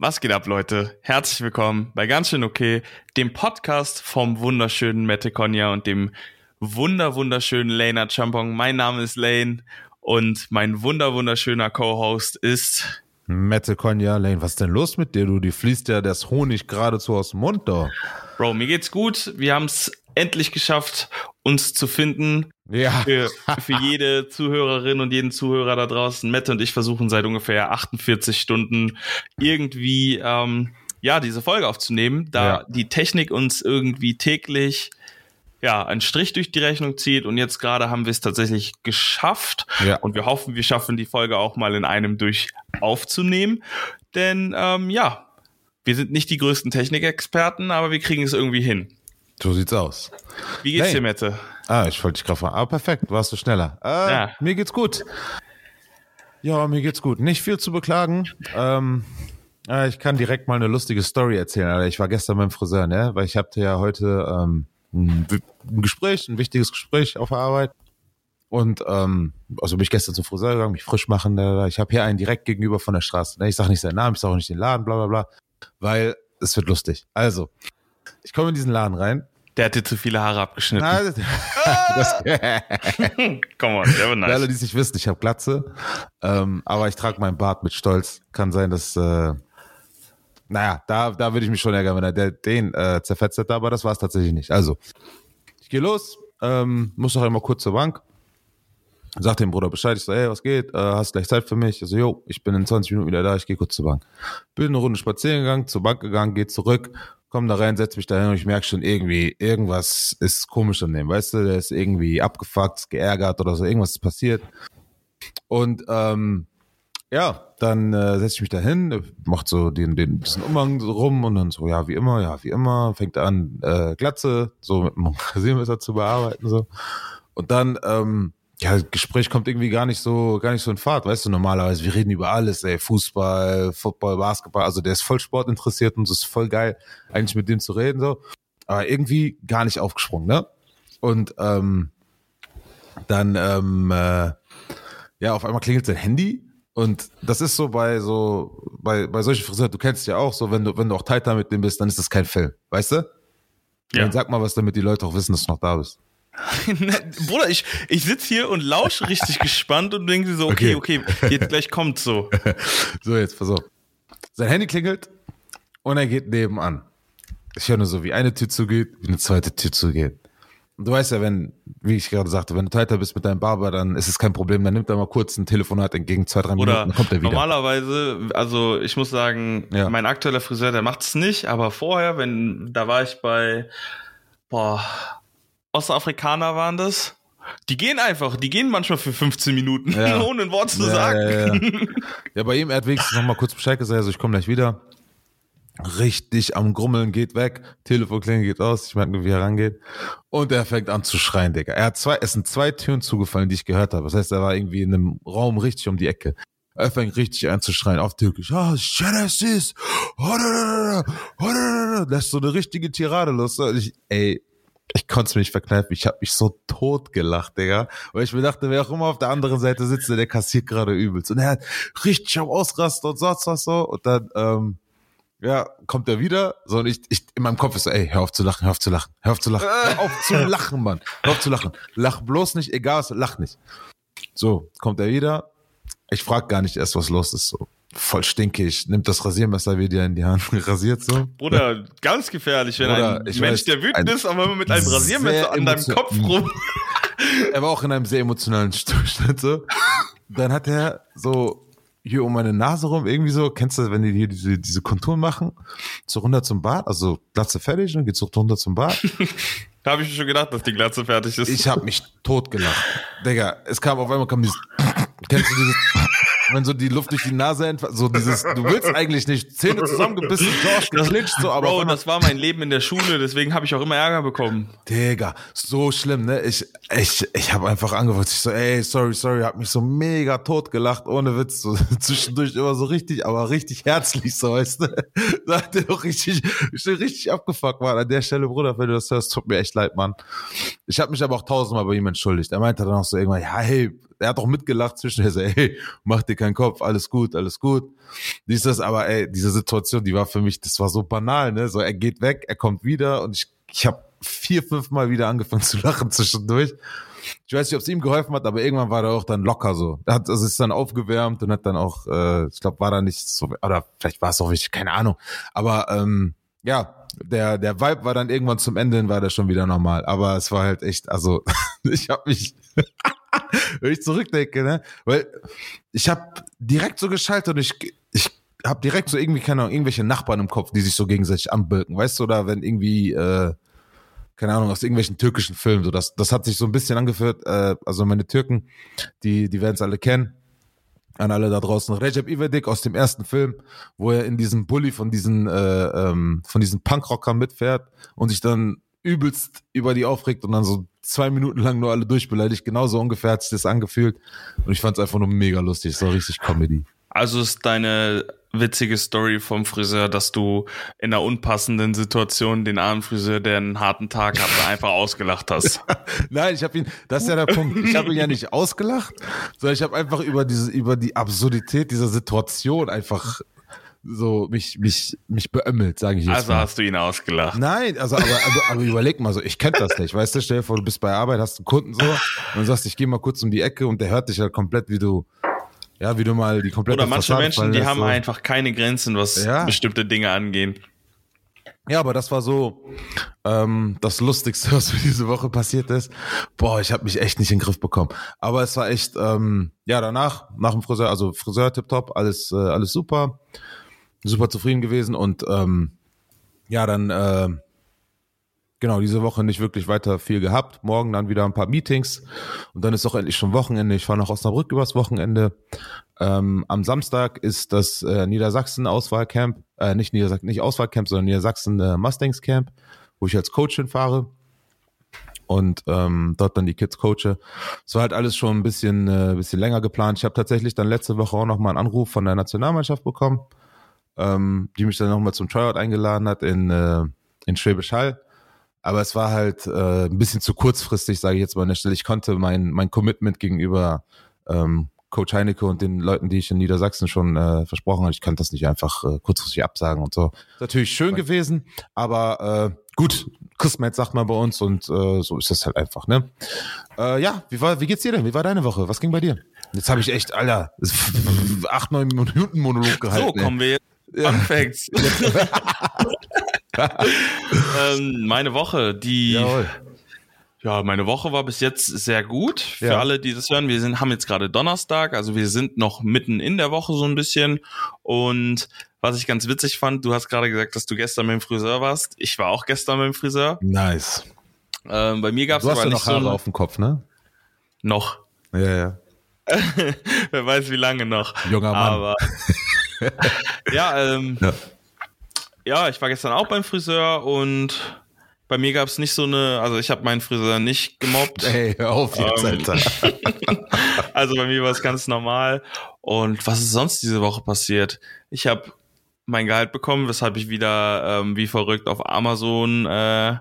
Was geht ab, Leute? Herzlich willkommen bei Ganz schön okay, dem Podcast vom wunderschönen Mette Konya und dem wunder wunderschönen Lena Champong. Mein Name ist Lane und mein wunder wunderschöner Co-Host ist Mette Konya. Lane, was ist denn los mit dir? Du, die fließt ja das Honig geradezu aus dem Mund da. Bro, mir geht's gut. Wir haben es endlich geschafft, uns zu finden. Ja. Für, für jede Zuhörerin und jeden Zuhörer da draußen. Mette und ich versuchen seit ungefähr 48 Stunden irgendwie ähm, ja diese Folge aufzunehmen, da Ja. die Technik uns irgendwie täglich ja einen Strich durch die Rechnung zieht und jetzt gerade haben wir es tatsächlich geschafft Ja. und wir hoffen, wir schaffen die Folge auch mal in einem durch aufzunehmen, denn ähm, ja wir sind nicht die größten Technikexperten, aber wir kriegen es irgendwie hin. So sieht's aus. Wie geht's Hey. dir, Mette? Ah, ich wollte dich gerade fragen. Aber perfekt, warst du schneller. Äh, Ja. Mir geht's gut. Ja, mir geht's gut. Nicht viel zu beklagen. Ähm, äh, ich kann direkt mal eine lustige Story erzählen. Ich war gestern beim Friseur, ne? Weil ich hatte ja heute ähm, ein, ein Gespräch, ein wichtiges Gespräch auf der Arbeit. Und ähm, also bin ich gestern zum Friseur gegangen, mich frisch machen. da, da, da. Ich habe hier einen direkt gegenüber von der Straße. Ne? Ich sage nicht seinen Namen, ich sage auch nicht den Laden, bla bla bla. Weil es wird lustig. Also, ich komme in diesen Laden rein. Der hat dir zu viele Haare abgeschnitten. Na, das, das, Come on, der war Für alle, nice. die es nicht wissen, ich habe Glatze, ähm, aber ich trage meinen Bart mit Stolz. Kann sein, dass, äh, naja, da, da würde ich mich schon ärgern, wenn er der, den äh, zerfetzt hätte, aber das war es tatsächlich nicht. Also, ich gehe los, ähm, muss noch einmal kurz zur Bank, sag dem Bruder Bescheid, ich so, hey, was geht, äh, hast gleich Zeit für mich? Ich so, jo, ich bin in 20 Minuten wieder da, ich gehe kurz zur Bank. Bin eine Runde spazieren gegangen, zur Bank gegangen, geh zurück, komm da rein, setz mich da hin und ich merke schon irgendwie, irgendwas ist komisch an dem, weißt du, der ist irgendwie abgefuckt, geärgert oder so, irgendwas ist passiert. Und ähm, ja, dann äh, setze ich mich da hin, macht so den, den diesen Umhang so rum und dann so, ja, wie immer, ja, wie immer, fängt an, äh, Glatze, so mit dem Rasiermesser zu bearbeiten, so. Und dann, ähm, ja, das Gespräch kommt irgendwie gar nicht so, gar nicht so in Fahrt, weißt du, normalerweise, wir reden über alles, ey, Fußball, Football, Basketball, also der ist voll Sport interessiert und es ist voll geil, eigentlich mit dem zu reden, so. Aber irgendwie gar nicht aufgesprungen, ne? Und, ähm, dann, ähm, äh, ja, auf einmal klingelt sein Handy und das ist so bei so, bei, bei solchen Friseuren, du kennst ja auch so, wenn du, wenn du auch tighter mit dem bist, dann ist das kein Film, weißt du? Ja. Dann sag mal was, damit die Leute auch wissen, dass du noch da bist. Bruder, ich, ich sitze hier und lausche richtig gespannt und denke so, okay, okay, jetzt gleich kommt so. So, jetzt, pass auf. Sein Handy klingelt und er geht nebenan. Ich höre nur so, wie eine Tür zugeht, wie eine zweite Tür zugeht. Und du weißt ja, wenn, wie ich gerade sagte, wenn du tighter bist mit deinem Barber, dann ist es kein Problem, dann nimmt er mal kurz ein Telefonat entgegen, zwei, drei Minuten, Oder dann kommt er wieder. normalerweise, also ich muss sagen, Ja. mein aktueller Friseur, der macht's nicht, aber vorher, wenn, da war ich bei, boah, Ostafrikaner waren das. Die gehen einfach, die gehen manchmal für 15 Minuten, Ja. ohne ein Wort zu Ja, sagen. ja, ja. Bei ihm, er hat wenigstens noch mal kurz Bescheid gesagt, also ich komme gleich wieder. Richtig am Grummeln, geht weg, Telefon klingelt, geht aus, ich merke nur, wie er rangeht. Und er fängt an zu schreien, Digga. Er hat zwei, es sind zwei Türen zugefallen, die ich gehört habe. Das heißt, er war irgendwie in einem Raum richtig um die Ecke. Er fängt richtig an zu schreien, auf Türkisch. Ah, Genesis! Lässt so eine richtige Tirade los. Ich, ey, ich konnte es mir nicht verkneifen. Ich habe mich so tot gelacht, Digga. Weil ich mir dachte, wer auch immer auf der anderen Seite sitzt, der kassiert gerade übelst. Und er hat richtig am Ausrasten und sonst was so. Und dann, ähm, ja, kommt er wieder. So, und ich, ich, in meinem Kopf ist so, ey, hör auf zu lachen, hör auf zu lachen, hör auf zu lachen, hör auf zu lachen, Mann. Hör auf zu lachen. Lach bloß nicht, egal was, lach nicht. So, kommt er wieder. Ich frag gar nicht erst, was los ist. So, voll stinkig, nimmt das Rasiermesser wieder in die Hand, rasiert so. Bruder, ganz gefährlich, wenn Bruder, ein Mensch, weiß, der wütend ist, aber mit einem Rasiermesser an deinem Kopf rum. er war auch in einem sehr emotionalen Zustand so. Dann hat er so hier um meine Nase rum irgendwie so, kennst du, wenn die hier diese, diese Konturen machen, so runter zum Bad, also Glatze fertig und geht so runter zum Bad. Da habe ich mir schon gedacht, dass die Glatze fertig ist. Ich habe mich totgelacht. Digga, es kam auf einmal kam dieses, kennst du dieses, wenn so die Luft durch die Nase entfällt, so dieses, du willst eigentlich nicht, Zähne zusammengebissen, George geklincht, so, aber Bro, das war mein Leben in der Schule, deswegen habe ich auch immer Ärger bekommen. Digga, so schlimm, ne? Ich, ich, ich habe einfach angefangen. Ich so, ey, sorry, sorry, hab mich so mega tot gelacht, ohne Witz. So zwischendurch immer so richtig, aber richtig herzlich, so weißt du. Da hat der doch richtig, ich bin richtig abgefuckt, Mann. An der Stelle, Bruder, wenn du das hörst, tut mir echt leid, Mann. Ich habe mich aber auch tausendmal bei ihm entschuldigt. Er meinte dann auch so irgendwann, ja, hey, er hat auch mitgelacht zwischen, er so, ey, mach dir keinen Kopf, alles gut, alles gut. Dies das, aber ey, diese Situation, die war für mich, das war so banal, ne? So, er geht weg, er kommt wieder und ich, ich habe vier, fünf Mal wieder angefangen zu lachen zwischendurch. Ich weiß nicht, ob es ihm geholfen hat, aber irgendwann war er auch dann locker so. Er hat, also ist dann aufgewärmt und hat dann auch, äh, ich glaube, war da nicht so, oder vielleicht war es auch wichtig, keine Ahnung. Aber ähm, ja, der, der Vibe war dann irgendwann zum Ende war der schon wieder normal. Aber es war halt echt, also ich habe mich, wenn ich zurückdenke, ne, weil ich habe direkt so geschaltet und ich, ich habe direkt so irgendwie, keine Ahnung, irgendwelche Nachbarn im Kopf, die sich so gegenseitig anbirken, weißt du, oder wenn irgendwie, äh, keine Ahnung, aus irgendwelchen türkischen Filmen, so das, das hat sich so ein bisschen angeführt, äh, also meine Türken, die, die werden es alle kennen, an alle da draußen. Recep Ivedik aus dem ersten Film, wo er in diesem Bully von diesen, äh, ähm, von diesen Punkrockern mitfährt und sich dann übelst über die aufregt und dann so zwei Minuten lang nur alle durchbeleidigt. Genauso ungefähr hat sich das angefühlt. Und ich fand es einfach nur mega lustig. So richtig Comedy. Also ist deine witzige Story vom Friseur, dass du in einer unpassenden Situation den armen Friseur, der einen harten Tag hatte, einfach ausgelacht hast. Nein, ich habe ihn, das ist ja der Punkt. Ich habe ihn ja nicht ausgelacht, sondern ich habe einfach über diese, über die Absurdität dieser Situation einfach so mich mich mich beömmelt, sage ich jetzt Also mal. hast du ihn ausgelacht. Nein, also aber, aber, aber überleg mal so, ich kenn das nicht, weißt du, stell dir vor, du bist bei Arbeit, hast einen Kunden so und sagst, ich gehe mal kurz um die Ecke und der hört dich halt komplett, wie du ja, wie du mal die komplette Oder manche Fassade Menschen, die haben so. einfach keine Grenzen, was Ja. bestimmte Dinge angehen. Ja, aber das war so ähm, das Lustigste, was mir diese Woche passiert ist. Boah, ich habe mich echt nicht in den Griff bekommen. Aber es war echt, ähm, ja, danach, nach dem Friseur, also Friseur tipptopp, alles, äh, alles super, super zufrieden gewesen und ähm, ja, dann äh, genau diese Woche nicht wirklich weiter viel gehabt. Morgen dann wieder ein paar Meetings und dann ist auch endlich schon Wochenende. Ich fahre nach Osnabrück übers Wochenende. Ähm, am Samstag ist das äh, Niedersachsen-Auswahlcamp, äh, nicht Niedersachsen, nicht Auswahlcamp, sondern Niedersachsen äh, wo ich als Coach hinfahre und ähm, dort dann die Kids coache. Es war halt alles schon ein bisschen, äh, bisschen länger geplant. Ich habe tatsächlich dann letzte Woche auch noch mal einen Anruf von der Nationalmannschaft bekommen, ähm, die mich dann noch mal zum Tryout eingeladen hat in, äh, in Schwäbisch Hall. Aber es war halt äh, ein bisschen zu kurzfristig, sage ich jetzt mal an der Stelle. Ich konnte mein, mein Commitment gegenüber ähm, Coach Heinecke und den Leuten, die ich in Niedersachsen schon äh, versprochen habe, ich kann das nicht einfach äh, kurzfristig absagen und so. Ist natürlich schön gewesen, aber äh, gut, Christmas sagt man bei uns und äh, so ist das halt einfach, ne? Äh, ja, wie war, wie geht's dir denn? Wie war deine Woche? Was ging bei dir? Jetzt habe ich echt, Alter, acht, neun Minuten Monolog gehalten. So, kommen wir jetzt. Ja. Fun Facts. ähm, meine Woche, die Jawohl. Ja, meine Woche war bis jetzt sehr gut. Für Ja. alle, die das hören, wir sind, haben jetzt gerade Donnerstag, also wir sind noch mitten in der Woche so ein bisschen. Und was ich ganz witzig fand, du hast gerade gesagt, dass du gestern mit dem Friseur warst. Ich war auch gestern mit dem Friseur. Nice. Ähm, bei mir gab es Du hast aber nicht noch Haare so auf dem Kopf, ne? noch. Ja, ja. Wer weiß, wie lange noch. Junger Mann. Aber ja, ähm, Ja. ja, ich war gestern auch beim Friseur und bei mir gab es nicht so eine, also ich habe meinen Friseur nicht gemobbt. Ey, hör auf jetzt, Ähm, Alter. Also bei mir war es ganz normal. Und was ist sonst diese Woche passiert? Ich habe mein Gehalt bekommen, weshalb ich wieder ähm, wie verrückt auf Amazon äh,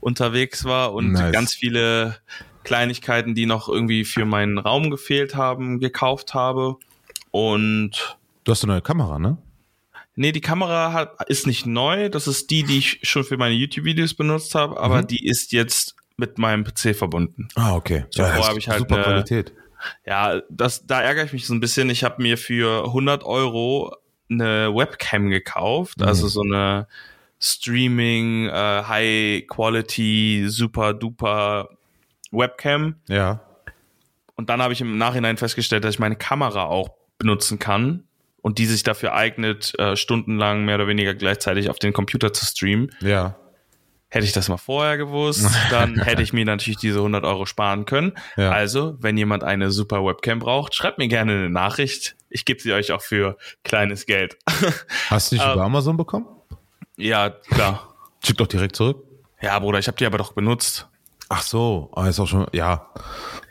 unterwegs war und Nice. ganz viele Kleinigkeiten, die noch irgendwie für meinen Raum gefehlt haben, gekauft habe. Und Du hast eine neue Kamera, ne? nee, die Kamera hat, ist nicht neu. Das ist die, die ich schon für meine YouTube-Videos benutzt habe, aber Mhm. die ist jetzt mit meinem PC verbunden. Ah, okay. Ja, vorher ich halt super eine- Qualität. Ja, das, da ärgere ich mich so ein bisschen. Ich habe mir für 100 Euro eine Webcam gekauft, Mhm. also so eine Streaming, äh, High Quality, super duper Webcam. Ja. Und dann habe ich im Nachhinein festgestellt, dass ich meine Kamera auch benutzen kann und die sich dafür eignet, äh, stundenlang mehr oder weniger gleichzeitig auf den Computer zu streamen. Ja. Hätte ich das mal vorher gewusst, dann hätte ich mir natürlich diese 100 Euro sparen können. Ja. Also, wenn jemand eine super Webcam braucht, schreibt mir gerne eine Nachricht. Ich gebe sie euch auch für kleines Geld. Hast du nicht Ähm, über Amazon bekommen? ja, klar. Schick doch direkt zurück. Ja, Bruder, ich habe die aber doch benutzt. Ach so, ah, ist auch schon, ja.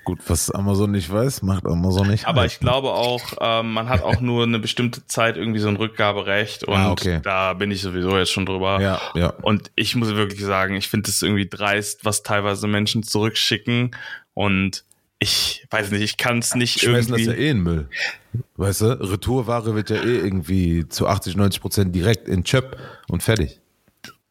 Gut, was Amazon nicht weiß, macht Amazon nicht. Aber ich glaube auch, ähm, man hat auch nur eine bestimmte Zeit irgendwie so ein Rückgaberecht und Ah, okay. da bin ich sowieso jetzt schon drüber. Ja, ja. Und ich muss wirklich sagen, ich finde es irgendwie dreist, was teilweise Menschen zurückschicken und ich weiß nicht, ich kann es nicht Schmeißen irgendwie. das ja eh in Müll. Weißt du, Retourware wird ja eh irgendwie zu 80, 90 Prozent direkt in Chöp und fertig.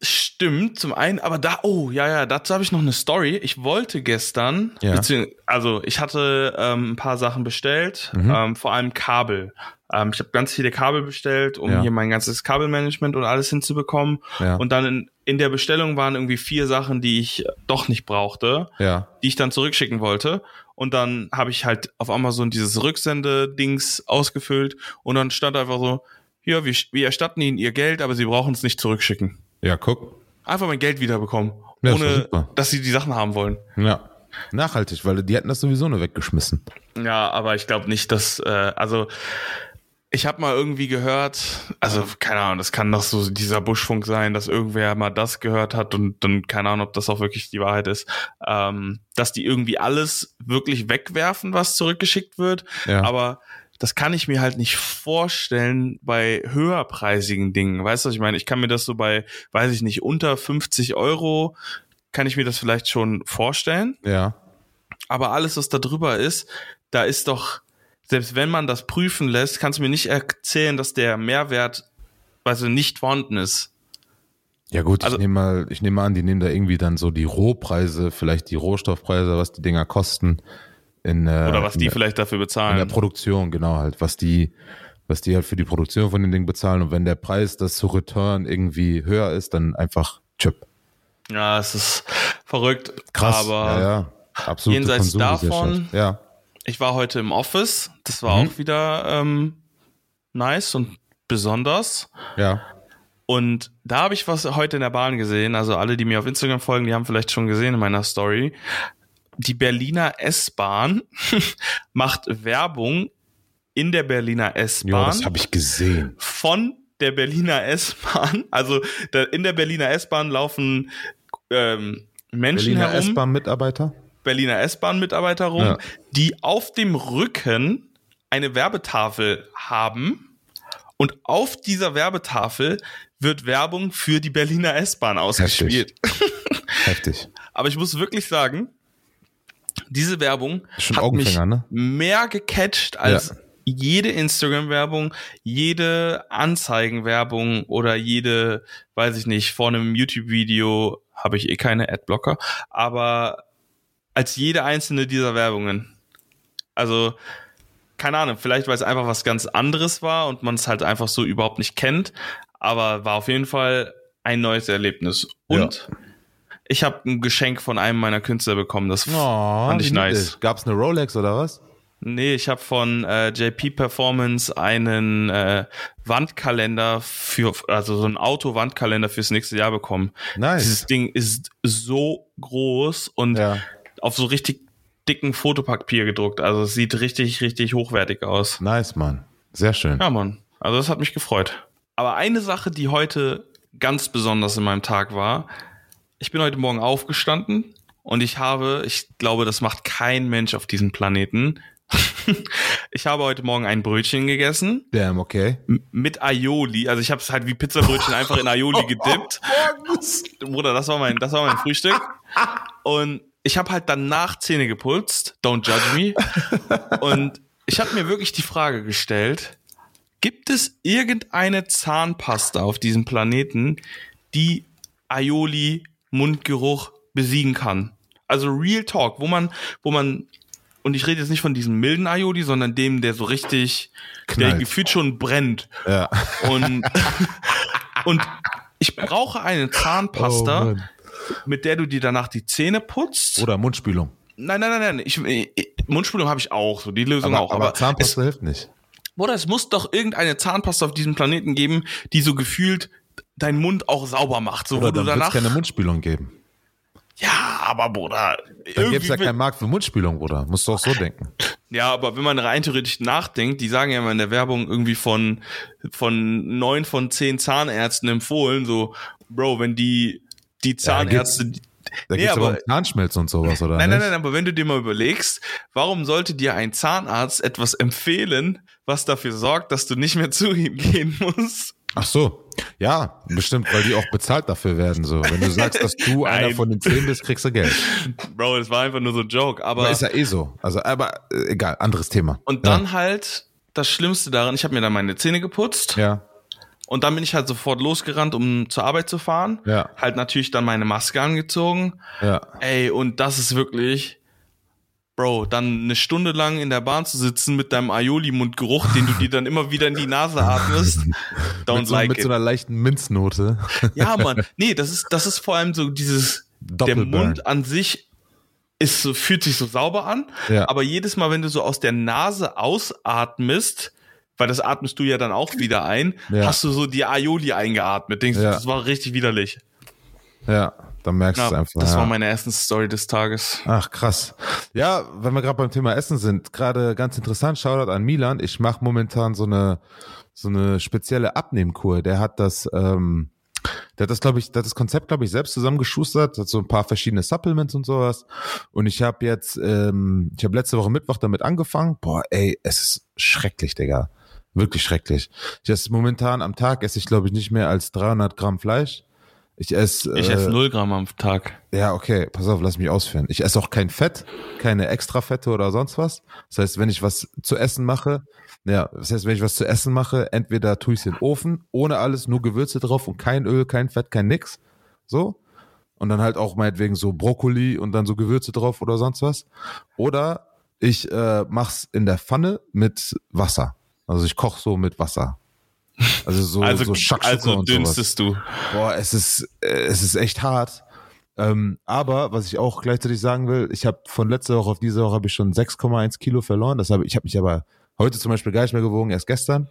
Stimmt, zum einen, aber da, oh, ja, ja, dazu habe ich noch eine Story. Ich wollte gestern, Ja. also ich hatte ähm, ein paar Sachen bestellt, Mhm. ähm, vor allem Kabel. Ähm, ich habe ganz viele Kabel bestellt, um Ja. hier mein ganzes Kabelmanagement und alles hinzubekommen. Ja. Und dann in, in der Bestellung waren irgendwie vier Sachen, die ich doch nicht brauchte, die ich dann zurückschicken wollte. Und dann habe ich halt auf Amazon dieses Rücksende-Dings ausgefüllt und dann stand einfach so, ja, wir, wir erstatten Ihnen Ihr Geld, aber Sie brauchen es nicht zurückschicken Ja, guck. einfach mein Geld wiederbekommen, Ja, ohne dass sie die Sachen haben wollen. Ja. Nachhaltig, weil die hätten das sowieso nur weggeschmissen. Ja, aber ich glaube nicht, dass äh, also ich habe mal irgendwie gehört, also keine Ahnung, das kann doch so dieser Buschfunk sein, dass irgendwer mal das gehört hat und dann keine Ahnung, ob das auch wirklich die Wahrheit ist, ähm, dass die irgendwie alles wirklich wegwerfen, was zurückgeschickt wird. Ja. Aber das kann ich mir halt nicht vorstellen bei höherpreisigen Dingen. Weißt du, was ich meine? Ich kann mir das so bei, weiß ich nicht, unter 50 Euro kann ich mir das vielleicht schon vorstellen. Ja. Aber alles, was da drüber ist, da ist doch, selbst wenn man das prüfen lässt, kannst du mir nicht erzählen, dass der Mehrwert, du, nicht vorhanden ist. Ja gut, Also- ich nehme mal, ich nehme an, die nehmen da irgendwie dann so die Rohpreise, vielleicht die Rohstoffpreise, was die Dinger kosten in äh, Oder was in die der, vielleicht dafür in der bezahlen. Produktion, genau halt, was die, was die halt für die Produktion von den Dingen bezahlen und wenn der Preis das zu Return irgendwie höher ist, dann einfach Chip. Ja, es ist verrückt. Krass. Aber ja, ja. Absolute jenseits davon- Ja. ich war heute im Office. Das war Mhm. auch wieder ähm, nice und besonders. Ja. Und da habe ich was heute in der Bahn gesehen. Also alle, die mir auf Instagram folgen, die haben vielleicht schon gesehen in meiner Story. Die Berliner S-Bahn macht Werbung in der Berliner Ja, S-Bahn das habe ich gesehen. von der Berliner S-Bahn. Also da, in der Berliner S-Bahn laufen ähm, Menschen Berliner herum, S-Bahn-Mitarbeiter? Berliner S-Bahn-Mitarbeiter rum, Ja. die auf dem Rücken eine Werbetafel haben und auf dieser Werbetafel wird Werbung für die Berliner S-Bahn ausgespielt. Heftig. Aber ich muss wirklich sagen, diese Werbung Schon hat mich ne? mehr gecatcht als Ja. jede Instagram-Werbung, jede Anzeigenwerbung oder jede, weiß ich nicht, vor einem YouTube-Video habe ich eh keine Adblocker, aber als jede einzelne dieser Werbungen. Also, keine Ahnung, vielleicht weil es einfach was ganz anderes war und man es halt einfach so überhaupt nicht kennt, aber war auf jeden Fall ein neues Erlebnis. Und ich habe ein Geschenk von einem meiner Künstler bekommen, das Oh, fand ich nice. niedlich. Gab's eine Rolex oder was? Nee, ich habe von äh, JP Performance einen äh, Wandkalender für, also so ein Auto-Wandkalender fürs nächste Jahr bekommen. Nice. Dieses Ding ist so groß und Ja. auf so richtig dicken Fotopapier gedruckt. Also es sieht richtig, richtig hochwertig aus. Nice, Mann. Sehr schön. Ja, Mann. Also das hat mich gefreut. Aber eine Sache, die heute ganz besonders in meinem Tag war, ich bin heute Morgen aufgestanden und ich habe, ich glaube, das macht kein Mensch auf diesem Planeten. ich habe heute Morgen ein Brötchen gegessen Damn, okay. mit Aioli. Also ich habe es halt wie Pizzabrötchen einfach in Aioli gedippt. Bruder, das war mein, das war mein Frühstück. Und ich habe halt danach Zähne geputzt. Don't judge me. Und ich habe mir wirklich die Frage gestellt, gibt es irgendeine Zahnpasta auf diesem Planeten, die Aioli Mundgeruch besiegen kann? Also Real Talk, wo man, wo man, und ich rede jetzt nicht von diesem milden Aioli, sondern dem, der so richtig, der Knallt. gefühlt schon brennt. Ja. Und, und ich brauche eine Zahnpasta, Oh, mit der du dir danach die Zähne putzt. Oder Mundspülung. Nein, nein, nein, nein. Ich, ich, Mundspülung habe ich auch, so die Lösung Aber, auch. aber, Aber, Zahnpasta hilft nicht. es, oder es muss doch irgendeine Zahnpasta auf diesem Planeten geben, die so gefühlt deinen Mund auch sauber macht. So, Oder wo du dann wird es danach. keine Mundspülung geben. ja, aber Bruder. Dann es ja keinen Markt für Mundspülung, Bruder. Musst du auch so denken. Ja, aber wenn man rein theoretisch nachdenkt, die sagen ja immer in der Werbung irgendwie von, von neun von zehn Zahnärzten empfohlen, so, Bro, wenn die, die Zahnärzte, Da Nee, geht's aber aber- um Zahnschmelz und sowas, oder Nein, nicht? nein, nein, aber wenn du dir mal überlegst, warum sollte dir ein Zahnarzt etwas empfehlen, was dafür sorgt, dass du nicht mehr zu ihm gehen musst? Ach so. Ja, bestimmt, weil die auch bezahlt dafür werden. So, wenn du sagst, dass du einer von den zehn bist, kriegst du Geld. Bro, das war einfach nur so ein Joke. Aber Aber ist ja eh so. Also, aber äh, egal, anderes Thema. und dann halt das Schlimmste daran, ich habe mir dann meine Zähne geputzt Ja. und dann bin ich halt sofort losgerannt, um zur Arbeit zu fahren. Ja. Halt natürlich dann meine Maske angezogen. Ja. Ey, und das ist wirklich, Bro, dann eine Stunde lang in der Bahn zu sitzen mit deinem Aioli-Mundgeruch, den du dir dann immer wieder in die Nase atmest. Don't Mit, so, like mit it. so einer leichten Minznote. Ja, Mann. Nee, das ist, das ist vor allem so dieses, der. Mund an sich ist so, fühlt sich so sauber an. Ja. Aber jedes Mal, wenn du so aus der Nase ausatmest, weil das atmest du ja dann auch wieder ein, Ja. hast du so die Aioli eingeatmet. Denkst du, Ja. das war richtig widerlich. Ja, dann merkst du Ja, es einfach. das ja. war meine erste Story des Tages. Ach, krass. Ja, wenn wir gerade beim Thema Essen sind, gerade ganz interessant, Shoutout an Milan. Ich mache momentan so eine, so eine spezielle Abnehmkur. Der hat das, ähm, der hat das, glaube ich, der hat das Konzept, glaube ich, selbst zusammengeschustert, hat so ein paar verschiedene Supplements und sowas. Und ich habe jetzt, ähm, ich habe letzte Woche Mittwoch damit angefangen. Boah, ey, es ist schrecklich, Digga. Wirklich schrecklich. Ich esse momentan am Tag, esse ich, glaube ich, nicht mehr als 300 Gramm Fleisch. Ich esse, Ich äh, esse 0 Gramm am Tag. ja, okay, pass auf, lass mich ausführen. Ich esse auch kein Fett, keine Extrafette oder sonst was. Das heißt, wenn ich was zu essen mache, ja, das heißt, wenn ich was zu essen mache, entweder tue ich es in den Ofen, ohne alles, nur Gewürze drauf und kein Öl, kein Fett, kein nix. So. Und dann halt auch meinetwegen so Brokkoli und dann so Gewürze drauf oder sonst was. Oder ich äh, mach's in der Pfanne mit Wasser. Also ich koche so mit Wasser. Also so, Also, so Shakshuka also dünstest du. Boah, es ist, äh, es ist echt hart. Ähm, aber was ich auch gleichzeitig sagen will, ich habe von letzter Woche auf diese Woche habe ich schon 6,1 Kilo verloren. Das habe ich habe mich aber heute zum Beispiel gar nicht mehr gewogen, erst gestern.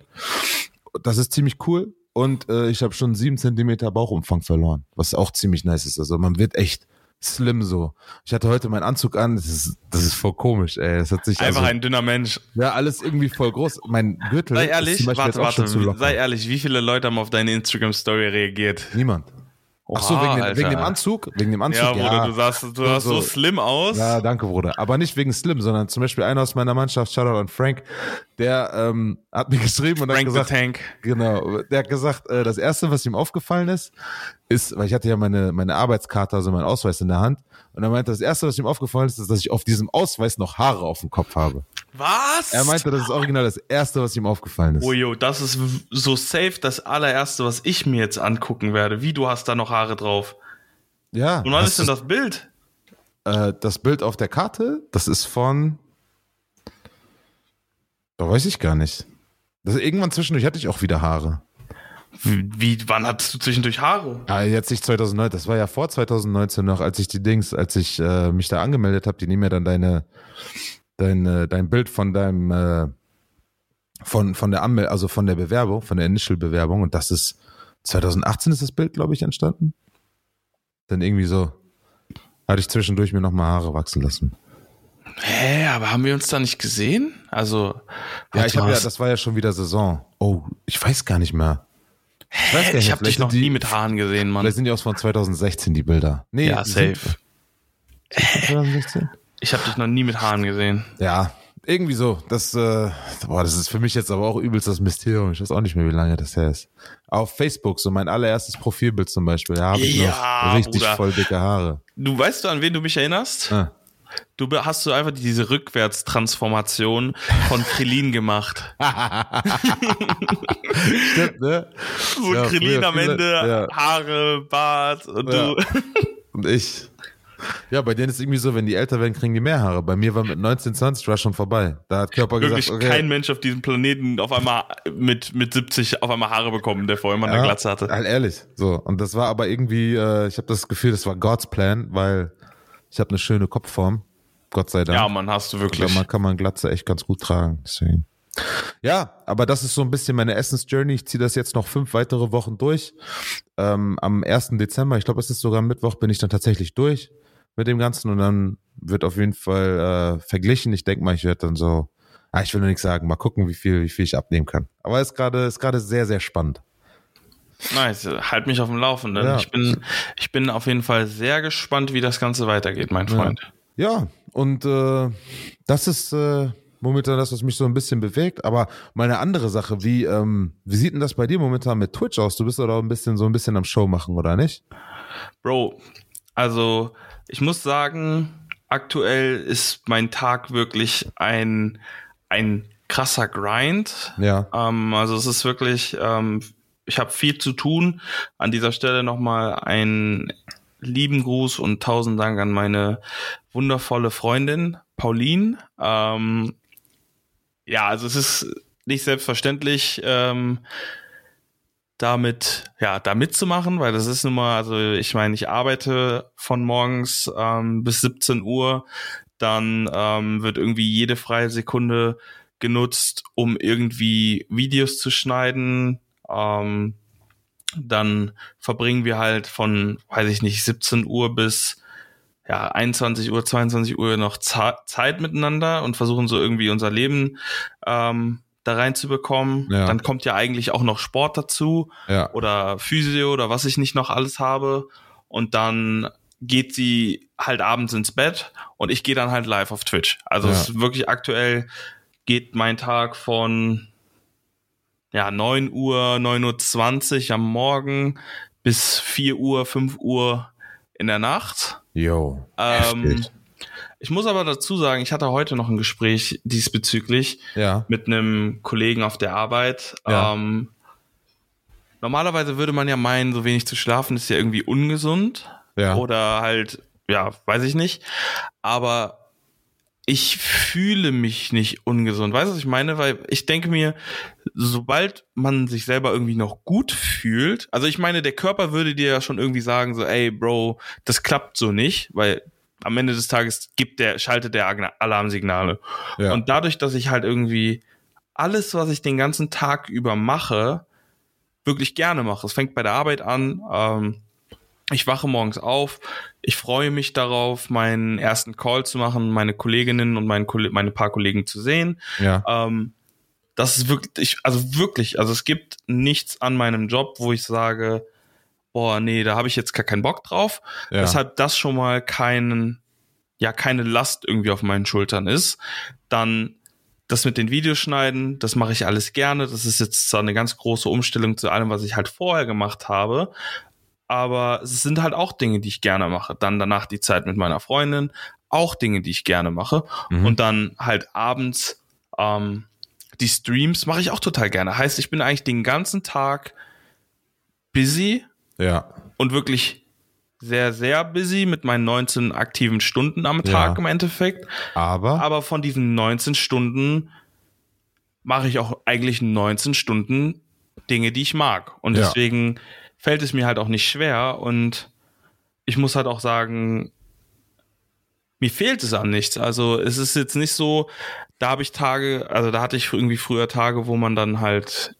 Das ist ziemlich cool. Und äh, ich habe schon sieben Zentimeter Bauchumfang verloren, was auch ziemlich nice ist. Also man wird echt slim so. Ich hatte heute meinen Anzug an, das ist, das ist voll komisch, ey. Das hat sich Einfach also, ein dünner Mensch. ja alles irgendwie voll groß. Mein Gürtel Sei ist ehrlich, zum Beispiel warte, warte, sei ehrlich, wie viele Leute haben auf deine Instagram-Story reagiert? Niemand. Ach so, Oha, wegen, dem- wegen dem Anzug? Wegen dem Anzug, Ja, Bruder, du sahst, du sahst so, so. slim aus. Ja, danke, Bruder. Aber nicht wegen Slim, sondern zum Beispiel einer aus meiner Mannschaft, Shoutout an Frank, der ähm, hat mir geschrieben und hat Frank the gesagt, Tank. genau, der hat gesagt, äh, das erste, was ihm aufgefallen ist, ist, weil ich hatte ja meine meine Arbeitskarte, also meinen Ausweis in der Hand, und er meinte, das erste, was ihm aufgefallen ist, ist, dass ich auf diesem Ausweis noch Haare auf dem Kopf habe. Was? Er meinte, das ist original das erste, was ihm aufgefallen ist. Oh jo, das ist so safe das allererste, was ich mir jetzt angucken werde. Wie, du hast da noch Haare drauf. Ja. Und wann das ist denn das Bild? Äh, das Bild auf der Karte, das ist von. Da weiß ich gar nicht. Das irgendwann zwischendurch hatte ich auch wieder Haare. Wie, wann hattest du zwischendurch Haare? Ah, jetzt nicht 2009, das war ja vor 2019 noch, als ich die Dings, als ich äh, mich da angemeldet habe, die nehmen ja dann deine, deine, dein Bild von deinem, äh, von, von der Anmel also von der Bewerbung, von der Initial-Bewerbung und das ist 2018 ist das Bild, glaube ich, entstanden. Dann irgendwie so, hatte ich zwischendurch mir nochmal Haare wachsen lassen. Hä, aber haben wir uns da nicht gesehen? Also, Ja, ich habe ja, das war ja schon wieder Saison. Oh, ich weiß gar nicht mehr. Ich, weiß gar ich nicht, habe dich noch die- nie mit Haaren gesehen, Mann. Vielleicht sind die aus von 2016, die Bilder. Nee, Ja, die sind- safe. 2016? Ich habe dich noch nie mit Haaren gesehen. Ja, irgendwie so. Das, äh, boah, das ist für mich jetzt aber auch übelst das Mysterium. Ich weiß auch nicht mehr, wie lange das her ist. Auf Facebook, so mein allererstes Profilbild zum Beispiel, da habe ich Ja, noch richtig Bruder. voll dicke Haare. Du weißt du, an wen du mich erinnerst? Ah. Du hast du einfach diese Rückwärtstransformation von Krillin gemacht. Stimmt, ne? So Ja, Krillin am Ende, ja. Haare, Bart und Ja. du. Und ich. Ja, bei denen ist irgendwie so, wenn die älter werden, kriegen die mehr Haare. Bei mir war mit 19, 20 war schon vorbei. Da hat Körper Wirklich gesagt, okay, kein Mensch auf diesem Planeten auf einmal mit, mit 70 auf einmal Haare bekommen, der vorher immer eine Ja, Glatze hatte. Halt ehrlich. So. Und das war aber irgendwie, äh, ich habe das Gefühl, das war God's Plan, weil ich habe eine schöne Kopfform. Gott sei Dank. Ja, Mann, hast du wirklich. man kann man Glatze echt ganz gut tragen. Deswegen. Ja, aber das ist so ein bisschen meine Essensjourney. Ich ziehe das jetzt noch fünf weitere Wochen durch. Ähm, am 1. Dezember, ich glaube, es ist sogar Mittwoch, bin ich dann tatsächlich durch mit dem Ganzen und dann wird auf jeden Fall äh, verglichen. Ich denke mal, ich werde dann so, ah, ich will nur nichts sagen, mal gucken, wie viel, wie viel ich abnehmen kann. Aber ist gerade, ist gerade sehr, sehr spannend. Nice, halt mich auf dem Laufenden. Ja. Ich bin, ich bin auf jeden Fall sehr gespannt, wie das Ganze weitergeht, mein Freund. Ja, und äh, das ist, äh, momentan das, was mich so ein bisschen bewegt. Aber meine andere Sache, wie, ähm, wie sieht denn das bei dir momentan mit Twitch aus? Du bist doch ein bisschen so ein bisschen am Show machen, oder nicht? Bro, also ich muss sagen, aktuell ist mein Tag wirklich ein, ein krasser Grind. Ja. Ähm, also es ist wirklich, ähm, ich habe viel zu tun. An dieser Stelle nochmal einen lieben Gruß und tausend Dank an meine wundervolle Freundin Pauline. Ähm, ja, also es ist nicht selbstverständlich, ähm, damit, ja, da mitzumachen, weil das ist nun mal, also ich meine, ich arbeite von morgens ähm, bis 17 Uhr, dann ähm, wird irgendwie jede freie Sekunde genutzt, um irgendwie Videos zu schneiden. Ähm, dann verbringen wir halt von, weiß ich nicht, 17 Uhr bis ja, 21 Uhr, 22 Uhr noch Zeit miteinander und versuchen so irgendwie unser Leben ähm, da reinzubekommen. Ja. Dann kommt ja eigentlich auch noch Sport dazu ja. oder Physio oder was ich nicht noch alles habe. Und dann geht sie halt abends ins Bett und ich gehe dann halt live auf Twitch. Also ja. es ist wirklich aktuell geht mein Tag von ja, 9 Uhr, 9.20 Uhr am Morgen bis 4 Uhr, 5 Uhr in der Nacht. Jo. Ähm, ich muss aber dazu sagen, ich hatte heute noch ein Gespräch diesbezüglich ja. mit einem Kollegen auf der Arbeit. Ja. Ähm, normalerweise würde man ja meinen, so wenig zu schlafen ist ja irgendwie ungesund. Ja. Oder halt, ja, weiß ich nicht. Aber ich fühle mich nicht ungesund. Weißt du, was ich meine? Weil ich denke mir, sobald man sich selber irgendwie noch gut fühlt, also ich meine, der Körper würde dir ja schon irgendwie sagen, so, ey, Bro, das klappt so nicht, weil am Ende des Tages gibt der, schaltet der Alarmsignale. Ja. Und dadurch, dass ich halt irgendwie alles, was ich den ganzen Tag über mache, wirklich gerne mache. Es fängt bei der Arbeit an, ähm, ich wache morgens auf, ich freue mich darauf, meinen ersten Call zu machen, meine Kolleginnen und meine, meine paar Kollegen zu sehen. Ja. Ähm, das ist wirklich, also wirklich, also es gibt nichts an meinem Job, wo ich sage, boah, nee, da habe ich jetzt gar keinen Bock drauf. Ja. Deshalb das schon mal keinen, ja, keine Last irgendwie auf meinen Schultern ist. Dann das mit den Videoschneiden, das mache ich alles gerne. Das ist jetzt zwar eine ganz große Umstellung zu allem, was ich halt vorher gemacht habe aber es sind halt auch Dinge, die ich gerne mache. Dann danach die Zeit mit meiner Freundin, auch Dinge, die ich gerne mache. Mhm. Und dann halt abends ähm, die Streams mache ich auch total gerne. Heißt, ich bin eigentlich den ganzen Tag busy. Ja. Und wirklich sehr, sehr busy mit meinen 19 aktiven Stunden am Tag ja. im Endeffekt. Aber? Aber von diesen 19 Stunden mache ich auch eigentlich 19 Stunden Dinge, die ich mag. Und ja. deswegen fällt es mir halt auch nicht schwer und ich muss halt auch sagen, mir fehlt es an nichts. Also es ist jetzt nicht so, da habe ich Tage, also da hatte ich irgendwie früher Tage, wo man dann halt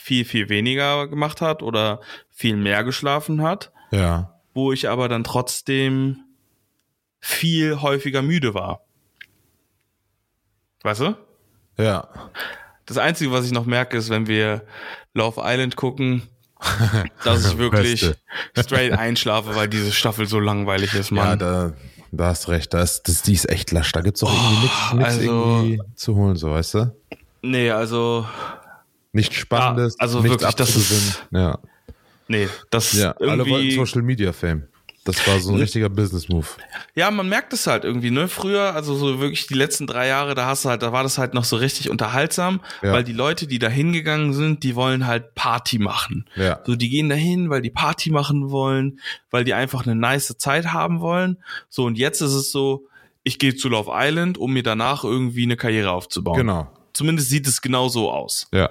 viel, viel weniger gemacht hat oder viel mehr geschlafen hat. Ja. Wo ich aber dann trotzdem viel häufiger müde war. Weißt du? Ja. Das Einzige, was ich noch merke, ist, wenn wir Love Island gucken, dass ich wirklich straight einschlafe, weil diese Staffel so langweilig ist, Mann. Ja, da, da hast recht. Das, das, die ist echt lasch. Da gibt's auch irgendwie nichts, nichts also, irgendwie zu holen, so, weißt du? Nee, also. Nichts Spannendes. Ja, also wirklich, das ist. Ja. Nee, das ja, irgendwie. Alle wollten Social Media Fame. Das war so ein richtiger Business-Move. Ja, man merkt es halt irgendwie, ne? Früher, also so wirklich die letzten drei Jahre, da hast du halt, da war das halt noch so richtig unterhaltsam, ja. weil die Leute, die da hingegangen sind, die wollen halt Party machen. Ja. So, die gehen dahin, weil die Party machen wollen, weil die einfach eine nice Zeit haben wollen. So, und jetzt ist es so, ich gehe zu Love Island, um mir danach irgendwie eine Karriere aufzubauen. Genau. Zumindest sieht es genau so aus. Ja.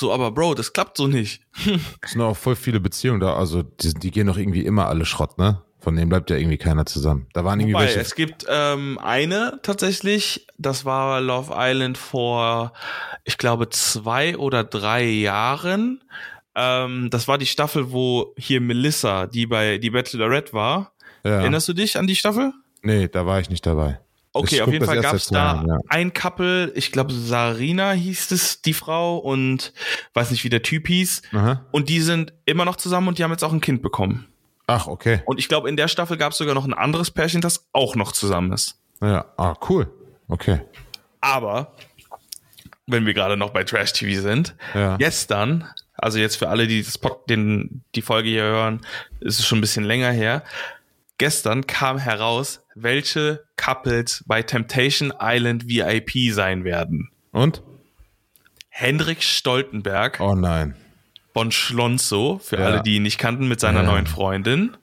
So, aber Bro, das klappt so nicht. es sind auch voll viele Beziehungen da, also die, die gehen doch irgendwie immer alle Schrott, ne? Von denen bleibt ja irgendwie keiner zusammen. Da waren irgendwie Wobei, welche. Es gibt ähm, eine tatsächlich, das war Love Island vor, ich glaube, zwei oder drei Jahren. Ähm, das war die Staffel, wo hier Melissa, die bei die Bachelorette war. Ja. Erinnerst du dich an die Staffel? Nee, da war ich nicht dabei. Okay, ich auf jeden Fall gab es da ja. ein Couple, ich glaube Sarina hieß es, die Frau, und weiß nicht, wie der Typ hieß. Aha. Und die sind immer noch zusammen und die haben jetzt auch ein Kind bekommen. Ach, okay. Und ich glaube, in der Staffel gab es sogar noch ein anderes Pärchen, das auch noch zusammen ist. Ja, ah, cool. Okay. Aber, wenn wir gerade noch bei Trash TV sind, Ja. gestern, also jetzt für alle, die das Pod, den, die Folge hier hören, ist es schon ein bisschen länger her. Gestern kam heraus, welche Couples bei Temptation Island VIP sein werden. Und? Hendrik Stoltenberg Oh nein. von Schlonzo, für Ja. alle, die ihn nicht kannten, mit seiner Ja. neuen Freundin.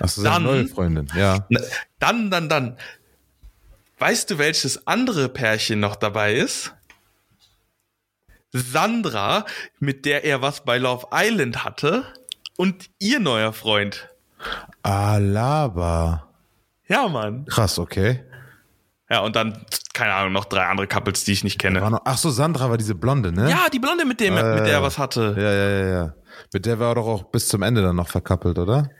Achso, seine Dann- neue Freundin. Ja. Dann, dann, dann. Weißt du, welches andere Pärchen noch dabei ist? Sandra, mit der er was bei Love Island hatte, und ihr neuer Freund. Alaba. Ja, Mann. Krass, okay. Ja, und dann, keine Ahnung, noch drei andere Couples, die ich nicht kenne. Noch, ach so, Sandra war diese Blonde, ne? Ja, die Blonde, mit, dem, mit der er was hatte. Ja, ja, ja, ja. Mit der war er doch auch bis zum Ende dann noch verkappelt, oder?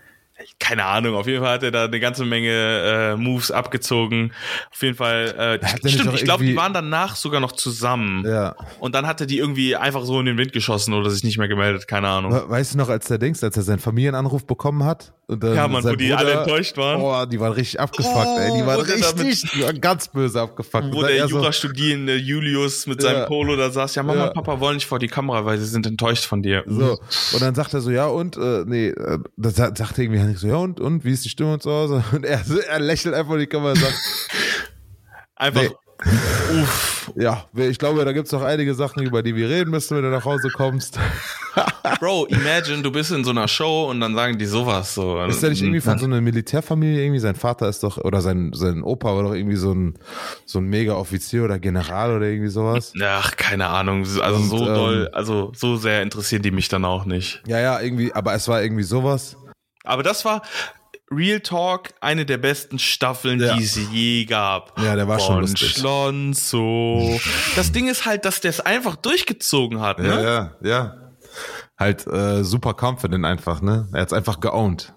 Keine Ahnung, auf jeden Fall hat er da eine ganze Menge äh, Moves abgezogen. Auf jeden Fall, äh, stimmt, ich glaube, die irgendwie- waren danach sogar noch zusammen. Ja. Und dann hat er die irgendwie einfach so in den Wind geschossen oder sich nicht mehr gemeldet, keine Ahnung. We- Weißt du noch, als der Dings, als er seinen Familienanruf bekommen hat? Und dann Ja, Mann, sein wo die alle enttäuscht waren. Oh, die waren richtig abgefuckt, Oh, ey. Die waren da richtig, die waren ganz böse abgefuckt. Wo der er so, Julius mit seinem Ja. Polo da saß, ja, Mama Ja. und Papa wollen nicht vor die Kamera, weil sie sind enttäuscht von dir. So, und dann sagt er so, ja, und, äh, nee, äh, das sa- sagt er irgendwie Henrik so, ja, und, und, wie ist die Stimmung zu Hause? Und er, er lächelt einfach in die Kamera und sagt, Einfach, Nee. uff. ja, ich glaube, da gibt's noch einige Sachen, über die wir reden müssen, wenn du nach Hause kommst. Bro, imagine, du bist in so einer Show und dann sagen die sowas so. Ist der nicht irgendwie von so einer Militärfamilie? Irgendwie sein Vater ist doch, oder sein, sein Opa war doch irgendwie so ein, so ein Mega-Offizier oder General oder irgendwie sowas. Ach, keine Ahnung. Also Und, so ähm, doll, also so sehr interessieren die mich dann auch nicht. Ja, ja, irgendwie, aber es war irgendwie sowas. Aber das war Real Talk, eine der besten Staffeln, Ja. die es je gab. Ja, der war schon Von lustig. Schlonzo. Das Ding ist halt, dass der es einfach durchgezogen hat, ne? Ja, ja, ja. Halt äh, super confident einfach, ne? Er hat's einfach geowned.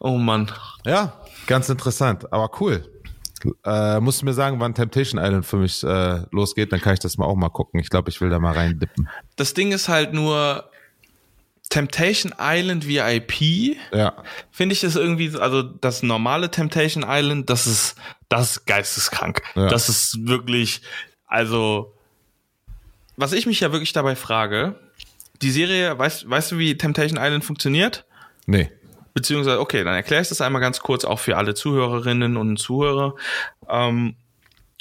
Oh Mann. Ja, ganz interessant, aber cool. Äh, musst du mir sagen, wann Temptation Island für mich äh, losgeht, dann kann ich das mal auch mal gucken. Ich glaube, ich will da mal rein dippen. Das Ding ist halt nur Temptation Island VIP. Ja. Finde ich das irgendwie, so- also das normale Temptation Island, das ist, das ist geisteskrank. Ja. Das ist wirklich, also, was ich mich ja wirklich dabei frage, die Serie, weißt, weißt du, wie Temptation Island funktioniert? Nee. Beziehungsweise, okay, dann erkläre ich das einmal ganz kurz, auch für alle Zuhörerinnen und Zuhörer. Ähm,